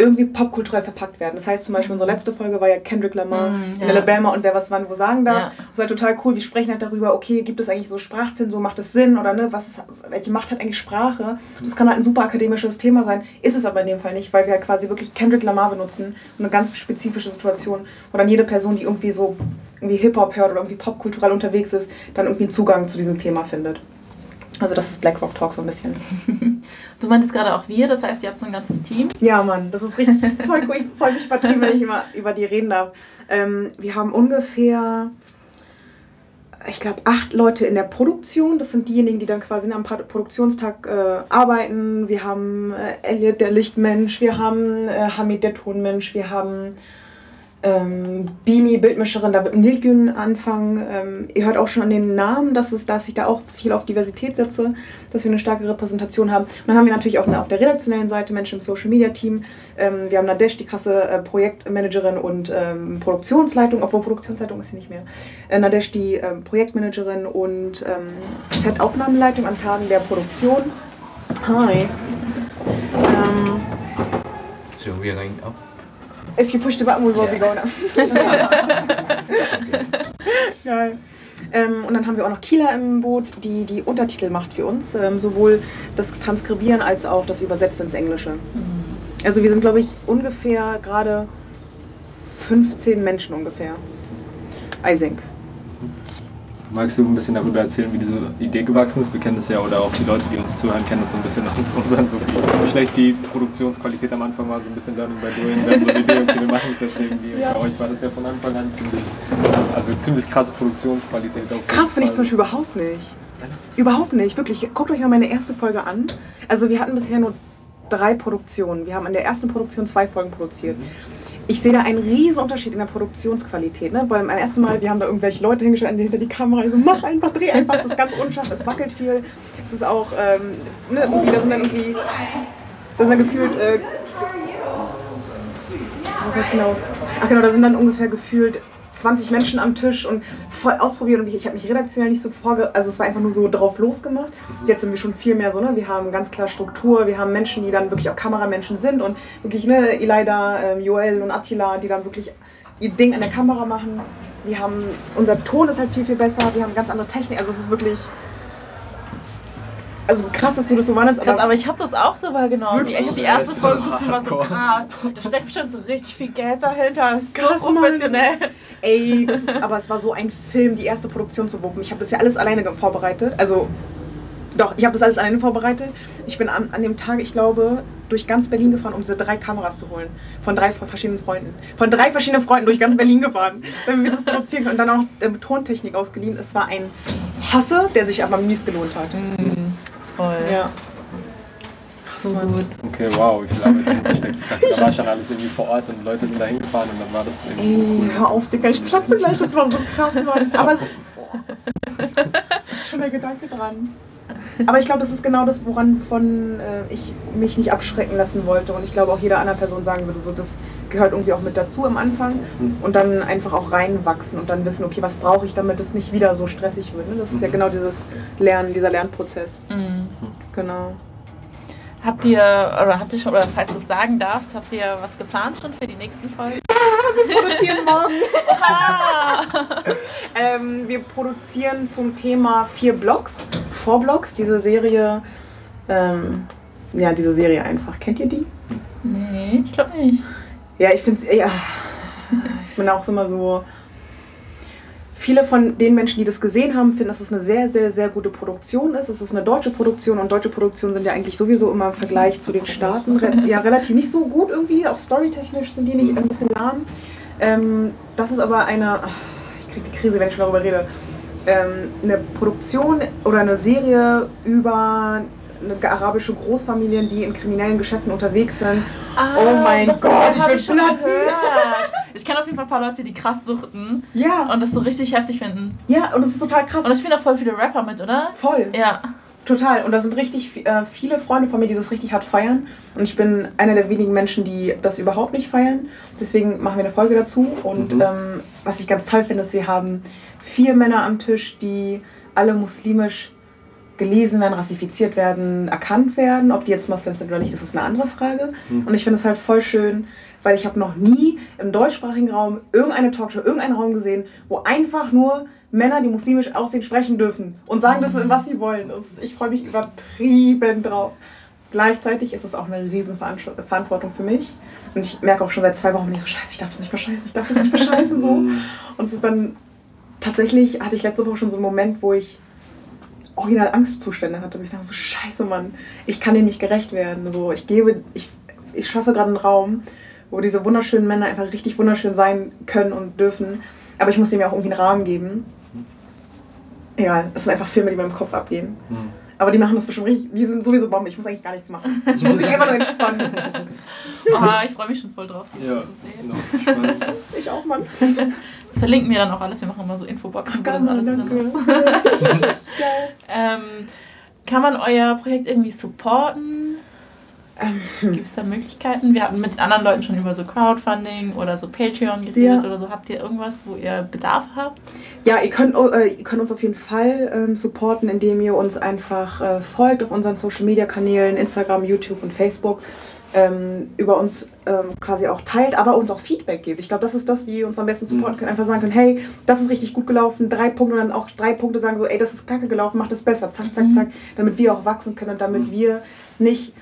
irgendwie popkulturell verpackt werden. Das heißt zum Beispiel, unsere letzte Folge war ja Kendrick Lamar Mm, in ja. Alabama und wer was wann wo sagen darf. Ja. Das ist halt total cool. Wir sprechen halt darüber, okay, gibt es eigentlich so Sprachzensur, macht das Sinn oder ne, was ist, welche Macht hat eigentlich Sprache? Das kann halt ein super akademisches Thema sein, ist es aber in dem Fall nicht, weil wir halt quasi wirklich Kendrick Lamar benutzen und eine ganz spezifische Situation, wo dann jede Person, die irgendwie so irgendwie Hip-Hop hört oder irgendwie popkulturell unterwegs ist, dann irgendwie einen Zugang zu diesem Thema findet. Also das ist BlackRock Talk so ein bisschen. Du meintest gerade auch wir, das heißt, ihr habt so ein ganzes Team. Ja, Mann, das ist richtig voll cool. Ich freue mich vertrieben, wenn ich immer über die reden darf. Ähm, wir haben ungefähr, ich glaube, acht Leute in der Produktion. Das sind diejenigen, die dann quasi am Pro- Produktionstag äh, arbeiten. Wir haben äh, Elliot, der Lichtmensch. Wir haben äh, Hamid, der Tonmensch. Wir haben ähm, Bimi, Bildmischerin, da wird Nilgün anfangen. Ähm, ihr hört auch schon an den Namen, dass, es, dass ich da auch viel auf Diversität setze, dass wir eine starke Repräsentation haben. Und dann haben wir natürlich auch eine, auf der redaktionellen Seite Menschen im Social Media Team. Ähm, wir haben Nadesh, die krasse äh, Projektmanagerin und ähm, Produktionsleitung, obwohl Produktionsleitung ist sie nicht mehr. Äh, Nadesh, die ähm, Projektmanagerin und ähm, Set-Aufnahmeleitung an Tagen der Produktion. Hi. Ähm, So are going up. If you push the button, we will be going up. Geil. Ähm, und dann haben wir auch noch Kila im Boot, die die Untertitel macht für uns. Ähm, sowohl das Transkribieren als auch das Übersetzen ins Englische. Also wir sind, glaube ich, ungefähr gerade 15 Menschen ungefähr. I think. Magst du ein bisschen darüber erzählen, wie diese Idee gewachsen ist? Wir kennen das ja, oder auch die Leute, die uns zuhören, kennen das so ein bisschen aus unseren, so wie schlecht die Produktionsqualität am Anfang war, so ein bisschen Learning by Doing. Wir haben so eine Idee, okay, wir machen es jetzt irgendwie. Und bei euch war das ja von Anfang an ziemlich, also ziemlich krasse Produktionsqualität. Krass finde ich zum Beispiel überhaupt nicht. Überhaupt nicht, wirklich. Guckt euch mal meine erste Folge an. Also wir hatten bisher nur drei Produktionen. Wir haben in der ersten Produktion zwei Folgen produziert. Ich sehe da einen riesen Unterschied in der Produktionsqualität, ne? weil beim ersten Mal, wir haben da irgendwelche Leute hingestellt hinter die Kamera, so mach einfach, dreh einfach, es ist ganz unscharf, es wackelt viel. Es ist auch, ähm, ne, irgendwie, da sind dann irgendwie, da sind dann gefühlt, äh? Ach genau, da sind dann ungefähr gefühlt 20 Menschen am Tisch und voll ausprobiert und ich, ich habe mich redaktionell nicht so vorge... Also es war einfach nur so drauf losgemacht. Jetzt sind wir schon viel mehr so, ne? Wir haben ganz klar Struktur, wir haben Menschen, die dann wirklich auch Kameramenschen sind und wirklich, ne, Elida, ähm, Joel und Attila, die dann wirklich ihr Ding an der Kamera machen. Wir haben, unser Ton ist halt viel, viel besser, wir haben ganz andere Technik, also es ist wirklich... Also krass, dass du das so wahrnimmst, Krass, aber ich habe das auch so wahrgenommen. Wirklich? Ich hab die erste Folge geguckt und war so krass. Da steckt bestimmt so richtig viel Geld dahinter. Das ist Krass, so Mann. professionell. Ey, das ist, aber es war so ein Film, die erste Produktion zu wuppen. Ich habe das ja alles alleine vorbereitet. Also, doch, ich habe das alles alleine vorbereitet. Ich bin an, an dem Tag, ich glaube, durch ganz Berlin gefahren, um diese drei Kameras zu holen. Von drei verschiedenen Freunden. Von drei verschiedenen Freunden durch ganz Berlin gefahren, damit wir das produzieren können. Und dann auch äh, Tontechnik ausgeliehen. Es war ein Hasse, der sich aber mies gelohnt hat. Voll. Ja. So gut. Okay, wow, wie viel Arbeit dahinter steckt. Ich dachte, da war schon alles irgendwie vor Ort und Leute sind da hingefahren und dann war das irgendwie. Ey, hör auf, Digga, ich platze gleich. Das war so krass, Mann. Aber es, schon der Gedanke dran. Aber ich glaube, das ist genau das, woran von äh, ich mich nicht abschrecken lassen wollte. Und ich glaube auch jeder andere Person sagen würde, so das gehört irgendwie auch mit dazu am Anfang. Und dann einfach auch reinwachsen und dann wissen, okay, was brauche ich, damit es nicht wieder so stressig wird. Ne? Das ist ja genau dieses Lernen, dieser Lernprozess. Mhm. Genau. Habt ihr, oder habt ihr schon, oder falls du es sagen darfst, habt ihr was geplant schon für die nächsten Folgen? produzieren morgen. ähm, wir produzieren zum Thema vier Blogs, Four Blogs, diese Serie. Ähm, ja, diese Serie einfach. Kennt ihr die? Nee, ich glaube nicht. Ja, ich finde ja, ich bin auch immer so. Viele von den Menschen, die das gesehen haben, finden, dass es eine sehr, sehr, sehr gute Produktion ist. Es ist eine deutsche Produktion und deutsche Produktionen sind ja eigentlich sowieso immer im Vergleich zu den Staaten re ja relativ nicht so gut irgendwie. Auch storytechnisch sind die nicht ein bisschen lahm. Ähm, das ist aber eine, ich kriege die Krise, wenn ich darüber rede, ähm, eine Produktion oder eine Serie über arabische Großfamilien, die in kriminellen Geschäften unterwegs sind. oh mein Ah, doch, Gott, das ich schon platzen. gehört. Ich kenne auf jeden Fall ein paar Leute, die krass suchten Ja, und das so richtig heftig finden. ja, und es ist total krass. Und da spielen auch voll viele Rapper mit, oder? Voll. Ja. Total. Und da sind richtig äh, viele Freunde von mir, die das richtig hart feiern. Und ich bin einer der wenigen Menschen, die das überhaupt nicht feiern. Deswegen machen wir eine Folge dazu. Und Mhm. ähm, was ich ganz toll finde, ist, wir haben vier Männer am Tisch, die alle muslimisch gelesen werden, rassifiziert werden, erkannt werden. Ob die jetzt Moslems sind oder nicht, das ist eine andere Frage. Und ich finde es halt voll schön, weil ich habe noch nie im deutschsprachigen Raum irgendeine Talkshow, irgendeinen Raum gesehen, wo einfach nur Männer, die muslimisch aussehen, sprechen dürfen und sagen dürfen, was sie wollen. Ich freue mich übertrieben drauf. Gleichzeitig ist es auch eine riesen Verantwortung für mich. Und ich merke auch schon seit zwei Wochen, bin ich so scheiße, ich darf das nicht verscheißen, ich darf das nicht verscheißen. so. Und es ist dann, tatsächlich hatte ich letzte Woche schon so einen Moment, wo ich original Angstzustände hatte. wo Ich dachte so, scheiße Mann, ich kann dem nicht gerecht werden. So, ich gebe, ich, ich schaffe gerade einen Raum, wo diese wunderschönen Männer einfach richtig wunderschön sein können und dürfen. Aber ich muss dem ja auch irgendwie einen Rahmen geben. Egal, es sind einfach Filme, die in meinem Kopf abgehen. Aber die machen das bestimmt richtig, die sind sowieso Bombe, ich muss eigentlich gar nichts machen. Ich muss mich einfach nur entspannen. Ah, ich freue mich schon voll drauf, die Ja, zu sehen. genau. Ich auch, Mann. Das verlinken wir dann auch alles. Wir machen immer so Infoboxen, wo alles drin ist. Ähm, kann man euer Projekt irgendwie supporten? Ähm, Gibt es da Möglichkeiten? Wir hatten mit anderen Leuten schon über so Crowdfunding oder so Patreon geredet Ja. oder so. Habt ihr irgendwas, wo ihr Bedarf habt? Ja, ihr könnt, äh, ihr könnt uns auf jeden Fall ähm, supporten, indem ihr uns einfach äh, folgt auf unseren Social Media Kanälen, Instagram, YouTube und Facebook. Ähm, über uns ähm, quasi auch teilt, aber uns auch Feedback gibt. Ich glaube, das ist das, wie ihr uns am besten supporten können. Einfach sagen können, hey, das ist richtig gut gelaufen, drei Punkte und dann auch drei Punkte sagen so, ey, das ist kacke gelaufen, mach das besser, zack, zack, zack, damit wir auch wachsen können und damit wir nicht,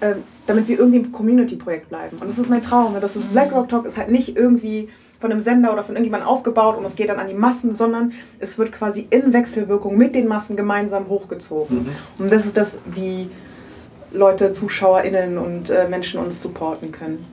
ähm, damit wir irgendwie ein Community-Projekt bleiben. Und das ist mein Traum. Ne? Das ist Black Rock Talk ist halt nicht irgendwie von einem Sender oder von irgendjemandem aufgebaut und es geht dann an die Massen, sondern es wird quasi in Wechselwirkung mit den Massen gemeinsam hochgezogen. Und das ist das, wie Leute, ZuschauerInnen und äh, Menschen uns supporten können.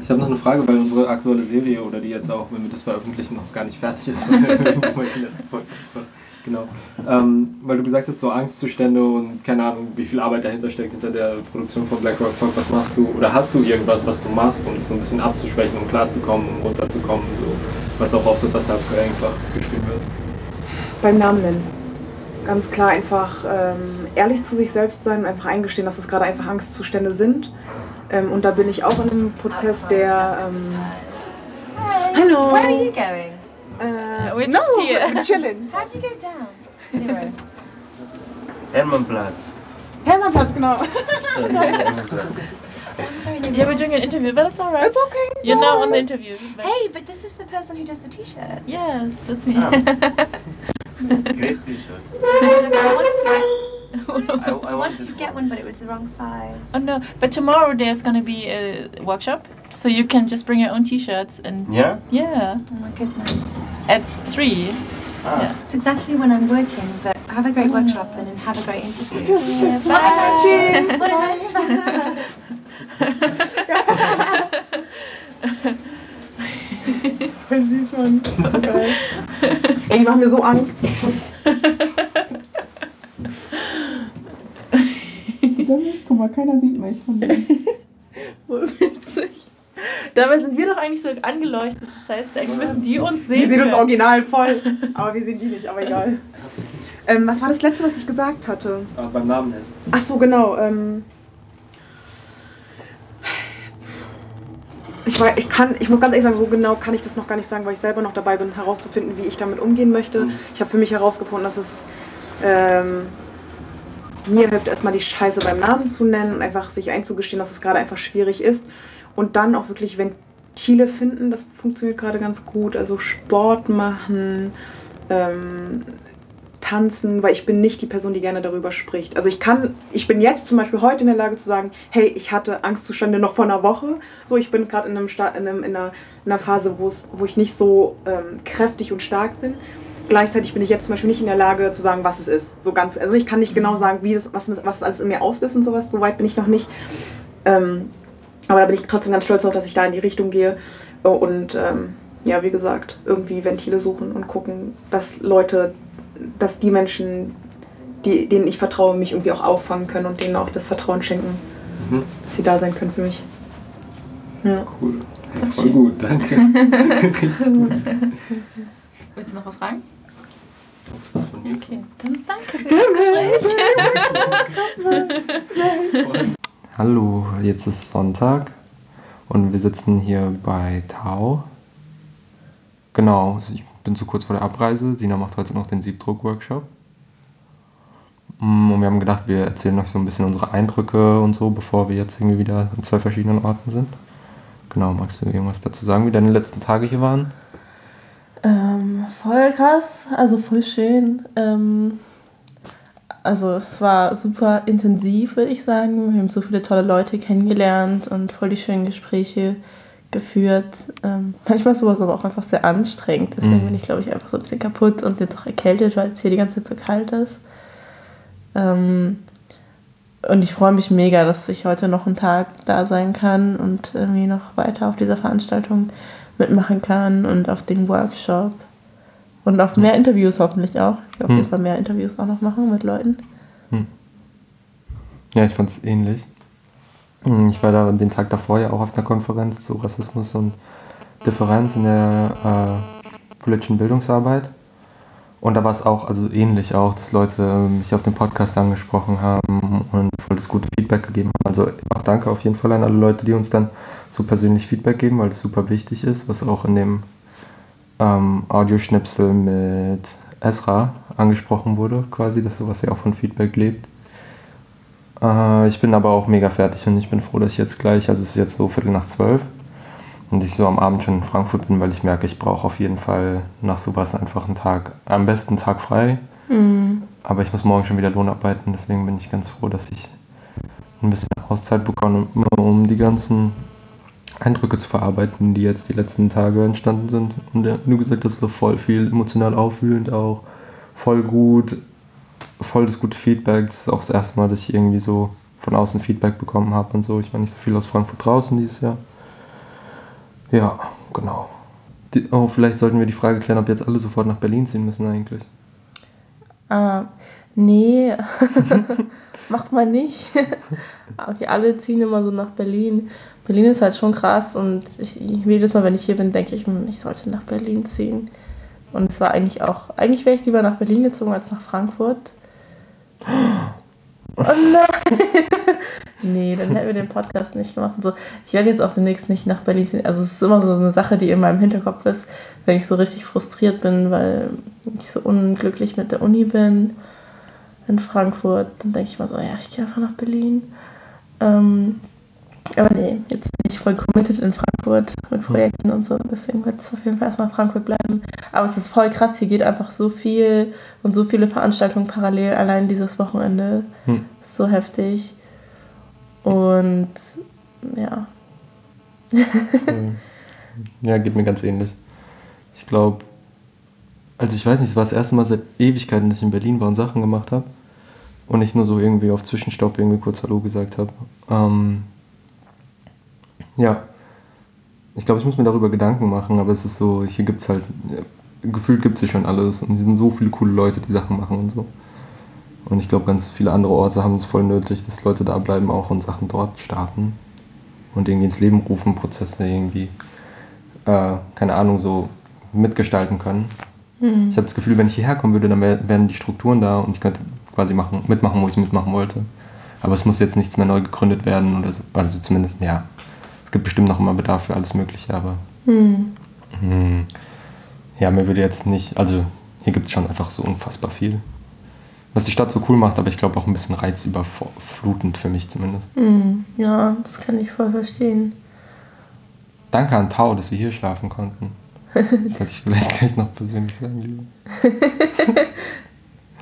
Ich habe noch eine Frage, weil unsere aktuelle Serie oder die jetzt auch, wenn wir das veröffentlichen, noch gar nicht fertig ist. genau. Ähm, weil du gesagt hast, so Angstzustände und keine Ahnung, wie viel Arbeit dahinter steckt hinter der Produktion von Black Rock Talk. Was machst du oder hast du irgendwas, was du machst, um das so ein bisschen abzuschwächen, um klarzukommen, um runterzukommen, so, was auch oft unter Subway einfach geschrieben wird? Beim Namen nennen. Ganz klar einfach ähm, ehrlich zu sich selbst sein und einfach eingestehen, dass es gerade einfach Angstzustände sind. Ähm, und da bin ich auch in einem Prozess, der. Ähm, Hello. Where are you going? Uh, We're no, just here. we're chilling. How do you go down? Zero. Hermannplatz. Hermannplatz, genau. I'm sorry, no. Yeah, we're doing an interview, but it's alright. It's okay. You're now on the interview. Hey, but this is the person who does the t-shirt. Yes, that's me. Great t-shirt. I wanted to I, I I wanted wanted to get one, but it was the wrong size. Oh no! But tomorrow there's gonna be a workshop, so you can just bring your own T-shirts and Yeah? yeah, Oh my goodness. at three. Ah. It's exactly when I'm working, but have a great workshop and then have a great interview. Yeah, What a nice, what a nice Voll süß, Mann. Voll geil. Ey, die machen mir so Angst. Guck mal, keiner sieht mich von denen. Voll witzig. Dabei sind wir doch eigentlich so angeleuchtet. Das heißt, eigentlich müssen die uns sehen. Die sehen uns original voll. Aber wir sehen die nicht, aber egal. Ähm, was war das letzte, was ich gesagt hatte? Ah, beim Namen nennen. Ach so, genau. Ähm ich, war, ich, kann, ich muss ganz ehrlich sagen, so genau kann ich das noch gar nicht sagen, weil ich selber noch dabei bin, herauszufinden, wie ich damit umgehen möchte. Ich habe für mich herausgefunden, dass es ähm, mir hilft, erstmal die Scheiße beim Namen zu nennen und einfach sich einzugestehen, dass es gerade einfach schwierig ist. Und dann auch wirklich Ventile finden, das funktioniert gerade ganz gut. Also Sport machen, ähm, tanzen, weil ich bin nicht die Person, die gerne darüber spricht. Also ich kann, ich bin jetzt zum Beispiel heute in der Lage zu sagen, hey, ich hatte Angstzustände noch vor einer Woche. So, ich bin gerade in, in, einem, in, einer, in einer Phase, wo ich nicht so ähm, kräftig und stark bin. Gleichzeitig bin ich jetzt zum Beispiel nicht in der Lage zu sagen, was es ist. So ganz, also ich kann nicht genau sagen, wie es, was, was es alles in mir auslöst und sowas. So weit bin ich noch nicht. Ähm, aber da bin ich trotzdem ganz stolz darauf, dass ich da in die Richtung gehe. Und ähm, ja, wie gesagt, irgendwie Ventile suchen und gucken, dass Leute, dass die Menschen, die, denen ich vertraue, mich irgendwie auch auffangen können und denen auch das Vertrauen schenken, Mhm. dass sie da sein können für mich. Ja. Cool. Voll gut, danke. Richtig gut. Willst du noch was fragen? Was von mir? Okay, dann danke für das Gespräch. Hallo, jetzt ist Sonntag und wir sitzen hier bei Tau. Genau, ich bin zu kurz vor der Abreise. Sina macht heute noch den Siebdruck-Workshop. Mm, Und wir haben gedacht, wir erzählen euch so ein bisschen unsere Eindrücke und so, bevor wir jetzt irgendwie wieder an zwei verschiedenen Orten sind. Genau, magst du irgendwas dazu sagen, wie deine letzten Tage hier waren? Ähm, voll krass, also voll schön. Ähm, also es war super intensiv, würde ich sagen. Wir haben so viele tolle Leute kennengelernt und voll die schönen Gespräche geführt. Ähm, manchmal ist sowas aber auch einfach sehr anstrengend. Deswegen Mhm. bin ich, glaube ich, einfach so ein bisschen kaputt und jetzt auch erkältet, weil es hier die ganze Zeit so kalt ist. Ähm, und ich freue mich mega, dass ich heute noch einen Tag da sein kann und irgendwie noch weiter auf dieser Veranstaltung mitmachen kann und auf den Workshop. Und auf mehr Interviews hoffentlich auch. Ich will auf Hm. jeden Fall mehr Interviews auch noch machen mit Leuten. Ja, ich fand es ähnlich. Mm, Ich war da den Tag davor ja auch auf einer Konferenz zu Rassismus und Differenz in der äh, politischen Bildungsarbeit. Und da war es auch, also ähnlich auch, dass Leute mich auf dem Podcast angesprochen haben und voll das gute Feedback gegeben haben. Also auch danke auf jeden Fall an alle Leute, die uns dann so persönlich Feedback geben, weil das super wichtig ist, was auch in dem ähm, Audioschnipsel mit Esra angesprochen wurde, quasi, dass sowas ja auch von Feedback lebt. Äh, ich bin aber auch mega fertig und ich bin froh, dass ich jetzt gleich, also es ist jetzt so Viertel nach zwölf und ich so am Abend schon in Frankfurt bin, weil ich merke, ich brauche auf jeden Fall nach sowas einfach einen Tag, am besten einen Tag frei. Aber ich muss morgen schon wieder Lohn arbeiten, deswegen bin ich ganz froh, dass ich ein bisschen Auszeit bekomme, um die ganzen Eindrücke zu verarbeiten, die jetzt die letzten Tage entstanden sind. Und ja, du gesagt hast, war voll viel emotional aufwühlend auch, voll gut, voll das gute Feedback. Das ist auch das erste Mal, dass ich irgendwie so von außen Feedback bekommen habe und so. Ich war nicht so viel aus Frankfurt draußen dieses Jahr. Ja, genau. Die, oh, vielleicht sollten wir die Frage klären, ob jetzt alle sofort nach Berlin ziehen müssen eigentlich. Ah, nee, macht man nicht. okay, alle ziehen immer so nach Berlin. Berlin ist halt schon krass und ich, jedes Mal, wenn ich hier bin, denke ich, ich sollte nach Berlin ziehen. Und es war eigentlich auch, eigentlich wäre ich lieber nach Berlin gezogen als nach Frankfurt. Oh nein! Nee, dann hätten wir den Podcast nicht gemacht. Und so. Ich werde jetzt auch demnächst nicht nach Berlin ziehen. Also es ist immer so eine Sache, die in meinem Hinterkopf ist, wenn ich so richtig frustriert bin, weil ich so unglücklich mit der Uni bin in Frankfurt. Dann denke ich mal so, ja, ich gehe einfach nach Berlin. Ähm, aber nee, jetzt bin ich voll committed in Frankfurt mit Projekten und so. Deswegen wird es auf jeden Fall erstmal Frankfurt bleiben. Aber es ist voll krass, hier geht einfach so viel und so viele Veranstaltungen parallel, allein dieses Wochenende. Hm. So heftig. Und ja. Ja, geht mir ganz ähnlich. Ich glaube, also ich weiß nicht, es war das erste Mal seit Ewigkeiten, dass ich in Berlin war und Sachen gemacht habe. Und nicht nur so irgendwie auf Zwischenstopp irgendwie kurz Hallo gesagt habe. Ähm, ja, ich glaube, ich muss mir darüber Gedanken machen, aber es ist so, hier gibt es halt, gefühlt gibt es hier schon alles und hier sind so viele coole Leute, die Sachen machen und so. Und ich glaube, ganz viele andere Orte haben es voll nötig, dass Leute da bleiben auch und Sachen dort starten und irgendwie ins Leben rufen, Prozesse irgendwie, äh, keine Ahnung, so mitgestalten können. Mhm. Ich habe das Gefühl, wenn ich hierher kommen würde, dann wär, wären die Strukturen da und ich könnte quasi machen, mitmachen, wo ich mitmachen wollte. Aber es muss jetzt nichts mehr neu gegründet werden oder so. Also zumindest, ja. Es gibt bestimmt noch immer Bedarf für alles Mögliche, aber Hm. hm, ja, mir würde jetzt nicht, also hier gibt es schon einfach so unfassbar viel. Was die Stadt so cool macht, aber ich glaube auch ein bisschen reizüberflutend für mich zumindest. Hm. Ja, das kann ich voll verstehen. Danke an Tau, dass wir hier schlafen konnten. Das wollte ich vielleicht gleich noch persönlich sagen, Liebe.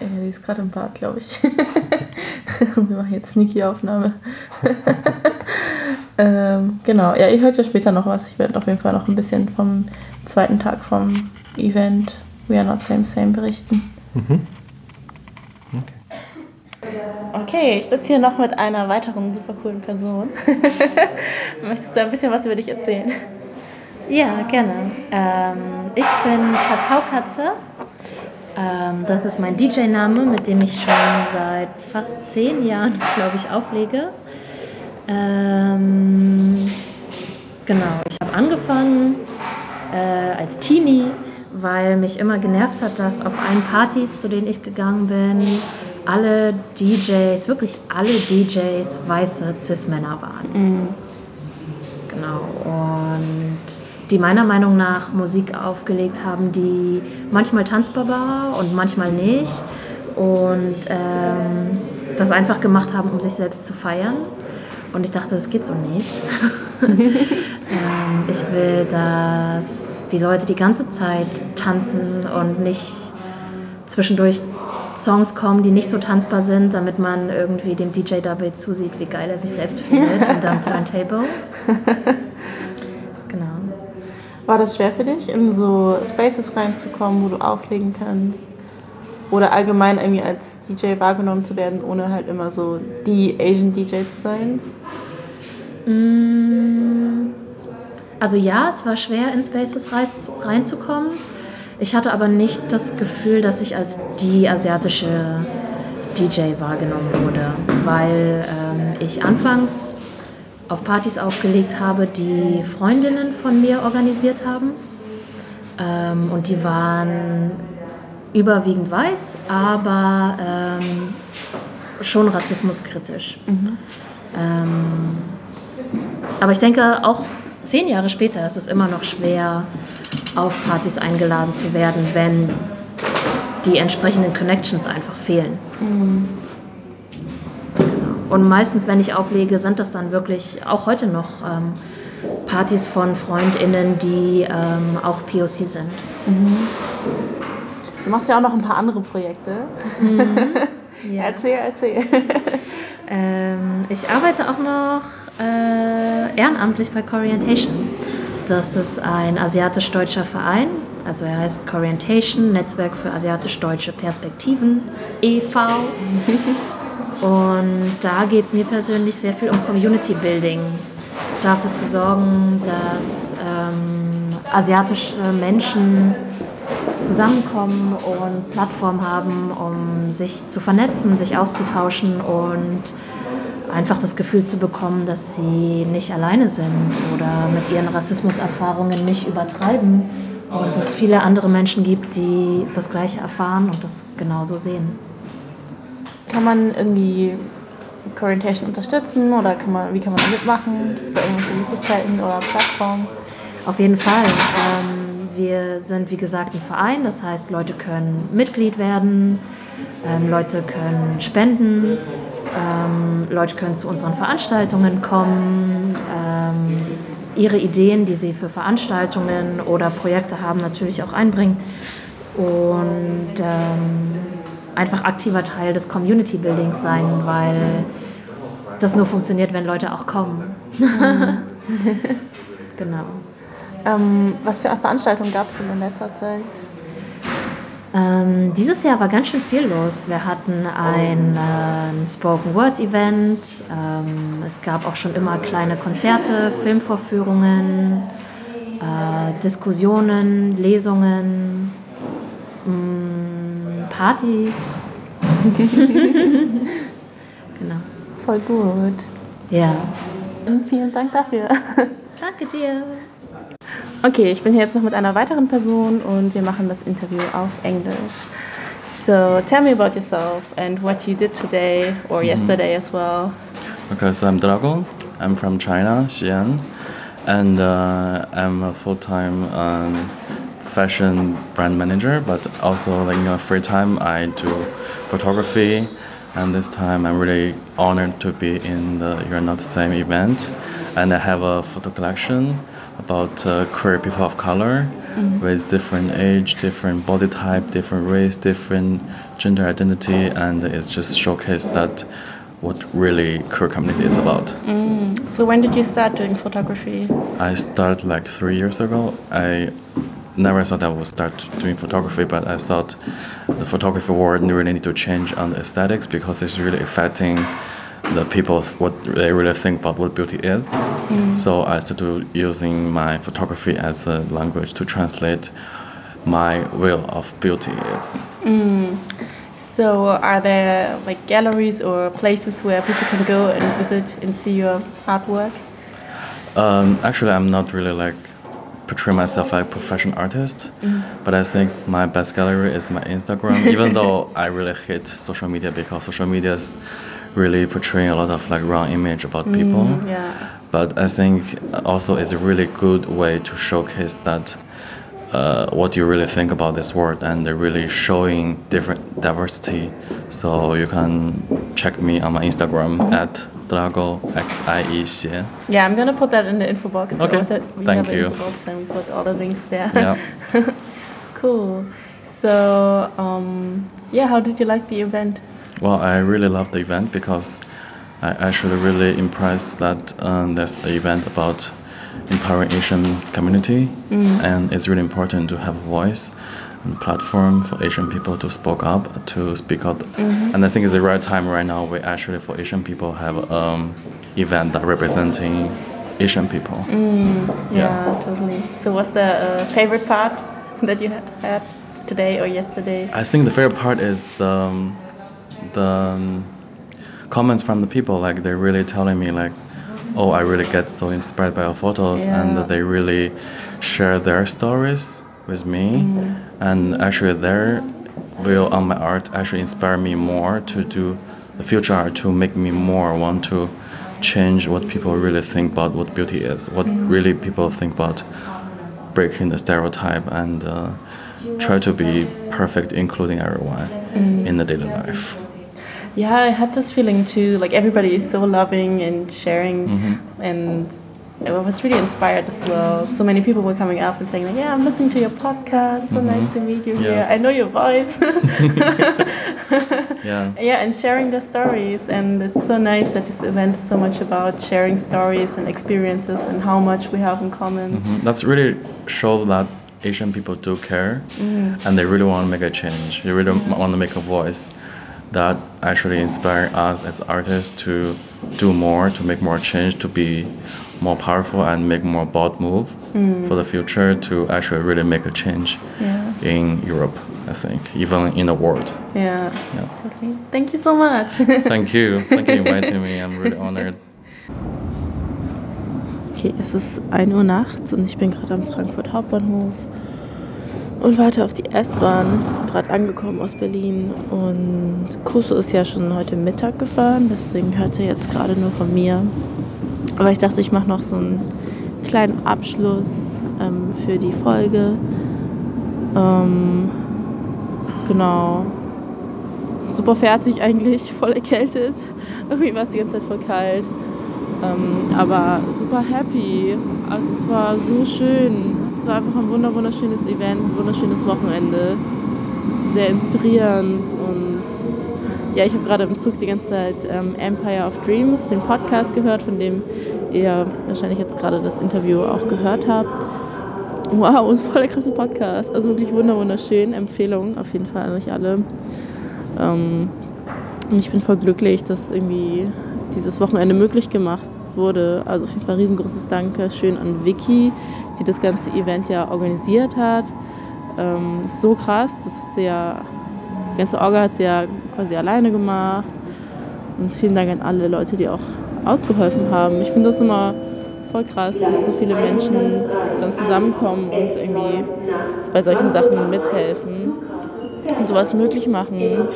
Ja, die ist gerade im Bad, glaube ich. Wir machen jetzt Sneaky-Aufnahme. ähm, genau, ja, ihr hört ja später noch was. Ich werde auf jeden Fall noch ein bisschen vom zweiten Tag vom Event We Are Not Same Same berichten. Mhm. Okay, ich sitze hier noch mit einer weiteren super coolen Person. Möchtest du ein bisschen was über dich erzählen? Ja, gerne. Ähm, ich bin Kakaokatze. Ähm, das ist mein DJ-Name, mit dem ich schon seit fast zehn Jahren, glaube ich, auflege. Ähm, genau, ich habe angefangen äh, als Teenie, weil mich immer genervt hat, dass auf allen Partys, zu denen ich gegangen bin, alle DJs, wirklich alle DJs weiße Cis-Männer waren. Genau. Und die meiner Meinung nach Musik aufgelegt haben, die manchmal tanzbar war und manchmal nicht. Und ähm, das einfach gemacht haben, um sich selbst zu feiern. Und ich dachte, das geht so nicht. ähm, ich will, dass die Leute die ganze Zeit tanzen und nicht zwischendurch Songs kommen, die nicht so tanzbar sind, damit man irgendwie dem DJ dabei zusieht, wie geil er sich selbst fühlt hinterm Turntable. War das schwer für dich, in so Spaces reinzukommen, wo du auflegen kannst? Oder allgemein irgendwie als DJ wahrgenommen zu werden, ohne halt immer so die Asian DJ zu sein? Mm, Also ja, es war schwer, in Spaces reinzukommen. Ich hatte aber nicht das Gefühl, dass ich als die asiatische DJ wahrgenommen wurde, weil ähm, ich anfangs auf Partys aufgelegt habe, die Freundinnen von mir organisiert haben. Ähm, und die waren überwiegend weiß, aber ähm, schon rassismuskritisch. Ähm, aber ich denke, auch zehn Jahre später ist es immer noch schwer, auf Partys eingeladen zu werden, wenn die entsprechenden Connections einfach fehlen. Und meistens, wenn ich auflege, sind das dann wirklich auch heute noch ähm, Partys von FreundInnen, die ähm, auch POC sind. Du machst ja auch noch ein paar andere Projekte. Ja. Erzähl, erzähl. Ähm, ich arbeite auch noch äh, ehrenamtlich bei Corientation. Das ist ein asiatisch-deutscher Verein. Also er heißt Corientation, Netzwerk für asiatisch-deutsche Perspektiven e.V. Und da geht es mir persönlich sehr viel um Community Building. Dafür zu sorgen, dass ähm, asiatische Menschen zusammenkommen und Plattformen haben, um sich zu vernetzen, sich auszutauschen und einfach das Gefühl zu bekommen, dass sie nicht alleine sind oder mit ihren Rassismuserfahrungen nicht übertreiben und dass es viele andere Menschen gibt, die das Gleiche erfahren und das genauso sehen. Kann man irgendwie Corientation unterstützen oder kann man, wie kann man da mitmachen? Gibt es da irgendwelche Möglichkeiten oder Plattformen? Auf jeden Fall. Ähm, wir sind, wie gesagt, ein Verein. Das heißt, Leute können Mitglied werden, ähm, Leute können spenden, ähm, Leute können zu unseren Veranstaltungen kommen, ähm, ihre Ideen, die sie für Veranstaltungen oder Projekte haben, natürlich auch einbringen und ähm, einfach aktiver Teil des Community Buildings sein, weil das nur funktioniert, wenn Leute auch kommen. genau. Ähm, was für Veranstaltungen gab es denn in letzter Zeit? Ähm, dieses Jahr war ganz schön viel los. Wir hatten ein äh, Spoken Word Event. Ähm, es gab auch schon immer kleine Konzerte, Filmvorführungen, äh, Diskussionen, Lesungen, mh, mm, Partys. genau. Voll gut. Ja. Vielen Dank dafür. Danke dir. Okay, ich bin hier jetzt noch mit einer weiteren Person und wir machen das Interview auf Englisch. So, tell me about yourself and what you did today or yesterday as well. Okay, so I'm Drago. I'm from China, Xi'an, and uh, I'm a full-time um, fashion brand manager. But also, like in my free time, I do photography. And this time, I'm really honored to be in the You're Not the Same event, and I have a photo collection about uh, queer people of color Mhm. with different age, different body type, different race, different gender identity, and it's just showcase that what really queer community is about. Mm. So when did you start doing photography? I started like three years ago. I never thought I would start doing photography, but I thought the photography world really need to change on the aesthetics because it's really affecting the people what they really think about what beauty is. Mm. So I started using my photography as a language to translate my will of beauty is. Mm. So are there like galleries or places where people can go and visit and see your artwork? Um, actually, I'm not really like portray myself like a professional artist, Mhm. but I think my best gallery is my Instagram. even though I really hate social media because social media is really portraying a lot of like wrong image about people. Mm, yeah. But I think also it's a really good way to showcase that uh, what you really think about this world and really showing different diversity. So you can check me on my Instagram at Drago X I E xie. Yeah, I'm gonna put that in the info box. Okay, we thank have you. info box and we put all the links there. Yeah. cool. So, um, yeah, how did you like the event? Well, I really love the event because I actually really impressed that um, there's an event about empowering Asian community, Mm. and it's really important to have a voice platform for Asian people to speak up, to speak out. Mhm. And I think it's the right time right now. We actually for Asian people have um event that representing Asian people. Mm, yeah, Yeah. totally. So, what's the uh, favorite part that you ha- had today or yesterday? I think the favorite part is the um, the um, comments from the people. Like they're really telling me like, "Oh, I really get so inspired by your photos," and Yeah. that they really share their stories with me. Mm. And actually, their will on my art actually inspire me more to do the future art to make me more want to change what people really think about what beauty is, what Mm. really people think about breaking the stereotype and uh, try to be perfect, including everyone Mm. in the daily life. Yeah, I had this feeling too. Like everybody is so loving and sharing, Mhm. and I was really inspired as well. So many people were coming up and saying, like, "Yeah, I'm listening to your podcast. So Mhm. nice to meet you here. I know your voice." Yeah. Yeah, and sharing their stories, and it's so nice that this event is so much about sharing stories and experiences and how much we have in common. Mhm. That's really show that Asian people do care Mm. and they really want to make a change. They really want to make a voice that actually inspire us as artists to do more, to make more change, to be more powerful and make more bold move Mm. for the future to actually really make a change Yeah. in Europe, I think, even in the world. Yeah. Yeah. Totally. Thank you so much. Thank you. Thank you for inviting me. I'm really honored. Okay, es ist 1 Uhr nachts und ich bin gerade am Frankfurt Hauptbahnhof und warte auf die S-Bahn. Gerade angekommen aus Berlin und Kuso ist ja schon heute Mittag gefahren, deswegen hört er jetzt gerade nur von mir. Aber ich dachte, ich mache noch so einen kleinen Abschluss ähm, für die Folge. Ähm, genau. Super fertig eigentlich, voll erkältet. Irgendwie war es die ganze Zeit voll kalt. Ähm, aber super happy. Also es war so schön. Es war einfach ein wunderschönes Event, ein wunderschönes Wochenende. Sehr inspirierend und ja, ich habe gerade im Zug die ganze Zeit ähm, Empire of Dreams, den Podcast gehört, von dem ihr wahrscheinlich jetzt gerade das Interview auch gehört habt. Wow, ist voll der krasse Podcast. Also wirklich wunderschön. Empfehlung auf jeden Fall an euch alle. Ähm, und ich bin voll glücklich, dass irgendwie dieses Wochenende möglich gemacht wurde. Also auf jeden Fall riesengroßes Danke schön an Vicky, die das ganze Event ja organisiert hat. Ähm, so krass, das hat sie ja, die ganze Orga hat sie ja quasi alleine gemacht. Und vielen Dank an alle Leute, die auch ausgeholfen haben. Ich finde das immer voll krass, dass so viele Menschen dann zusammenkommen und irgendwie bei solchen Sachen mithelfen und sowas möglich machen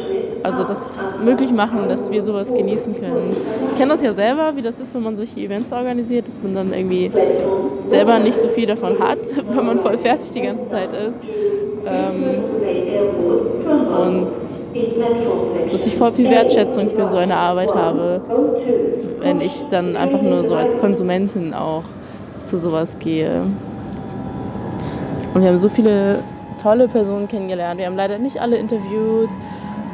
also das möglich machen, dass wir sowas genießen können. Ich kenne das ja selber, wie das ist, wenn man solche Events organisiert, dass man dann irgendwie selber nicht so viel davon hat, weil man voll fertig die ganze Zeit ist. Ähm, und dass ich voll viel Wertschätzung für so eine Arbeit habe, wenn ich dann einfach nur so als Konsumentin auch zu sowas gehe. Und wir haben so viele tolle Personen kennengelernt. Wir haben leider nicht alle interviewt.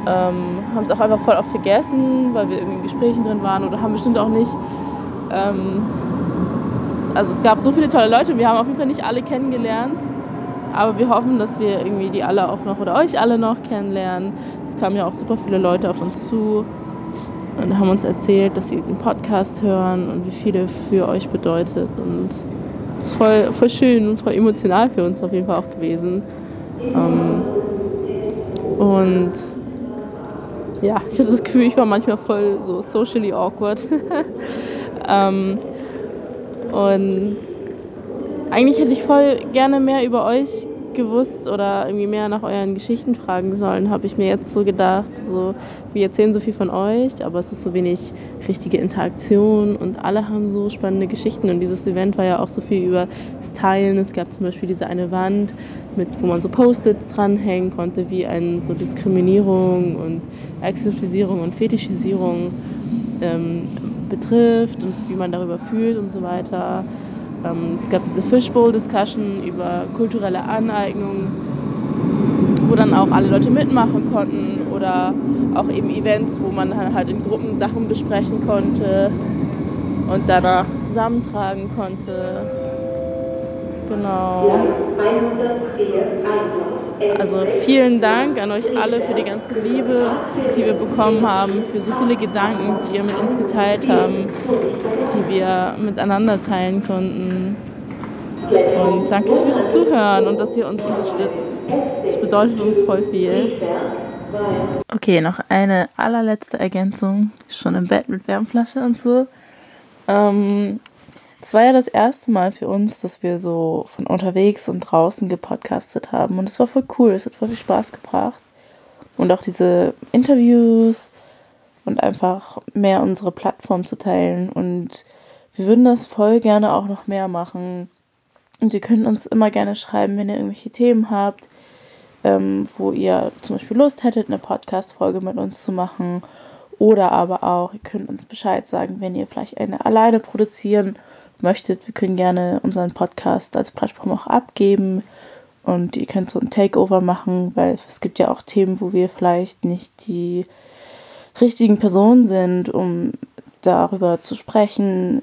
Ähm, haben es auch einfach voll oft vergessen, weil wir irgendwie in Gesprächen drin waren oder haben bestimmt auch nicht. Ähm, also es gab so viele tolle Leute, wir haben auf jeden Fall nicht alle kennengelernt. Aber wir hoffen, dass wir irgendwie die alle auch noch oder euch alle noch kennenlernen. Es kamen ja auch super viele Leute auf uns zu und haben uns erzählt, dass sie den Podcast hören und wie viel er für euch bedeutet. Und es ist voll, voll schön und voll emotional für uns auf jeden Fall auch gewesen. Ähm, und ja, ich hatte das Gefühl, ich war manchmal voll so socially awkward. ähm, und eigentlich hätte ich voll gerne mehr über euch gewusst oder irgendwie mehr nach euren Geschichten fragen sollen, habe ich mir jetzt so gedacht. So, wir erzählen so viel von euch, aber es ist so wenig richtige Interaktion und alle haben so spannende Geschichten. Und dieses Event war ja auch so viel über das Teilen. Es gab zum Beispiel diese eine Wand, mit, wo man so Post-its dranhängen konnte, wie ein so Diskriminierung und Exotisierung und Fetischisierung ähm, betrifft und wie man darüber fühlt und so weiter. Ähm, es gab diese Fishbowl-Discussion über kulturelle Aneignung, wo dann auch alle Leute mitmachen konnten oder auch eben Events, wo man halt in Gruppen Sachen besprechen konnte und danach zusammentragen konnte. Genau. Also vielen Dank an euch alle für die ganze Liebe, die wir bekommen haben, für so viele Gedanken, die ihr mit uns geteilt haben, die wir miteinander teilen konnten. Und danke fürs Zuhören und dass ihr uns unterstützt. Das bedeutet uns voll viel. Okay, noch eine allerletzte Ergänzung. Schon im Bett mit Wärmflasche und so. Ähm, das war ja das erste Mal für uns, dass wir so von unterwegs und draußen gepodcastet haben. Und es war voll cool, es hat voll viel Spaß gebracht. Und auch diese Interviews und einfach mehr unsere Plattform zu teilen. Und wir würden das voll gerne auch noch mehr machen. Und ihr könnt uns immer gerne schreiben, wenn ihr irgendwelche Themen habt, ähm, wo ihr zum Beispiel Lust hättet, eine Podcast-Folge mit uns zu machen. Oder aber auch, ihr könnt uns Bescheid sagen, wenn ihr vielleicht eine alleine produzieren möchtet, wir können gerne unseren Podcast als Plattform auch abgeben und ihr könnt so ein Takeover machen, weil es gibt ja auch Themen, wo wir vielleicht nicht die richtigen Personen sind, um darüber zu sprechen,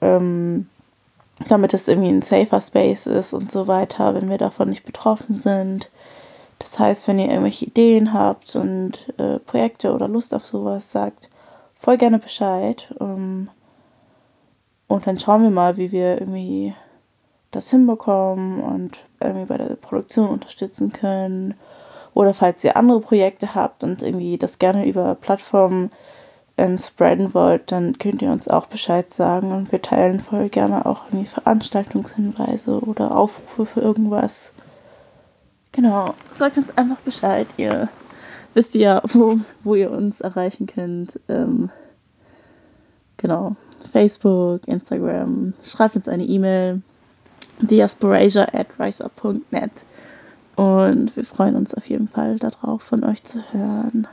ähm, damit es irgendwie ein safer Space ist und so weiter, wenn wir davon nicht betroffen sind. Das heißt, wenn ihr irgendwelche Ideen habt und äh, Projekte oder Lust auf sowas, sagt voll gerne Bescheid. Ähm, und dann schauen wir mal, wie wir irgendwie das hinbekommen und irgendwie bei der Produktion unterstützen können. Oder falls ihr andere Projekte habt und irgendwie das gerne über Plattformen ähm, spreaden wollt, dann könnt ihr uns auch Bescheid sagen und wir teilen voll gerne auch irgendwie Veranstaltungshinweise oder Aufrufe für irgendwas. Genau, sagt uns einfach Bescheid. Ihr wisst ja, wo, wo ihr uns erreichen könnt. Ähm, genau, Facebook, Instagram. Schreibt uns eine E-Mail. diasporasia at riseup.net. Und wir freuen uns auf jeden Fall darauf, von euch zu hören.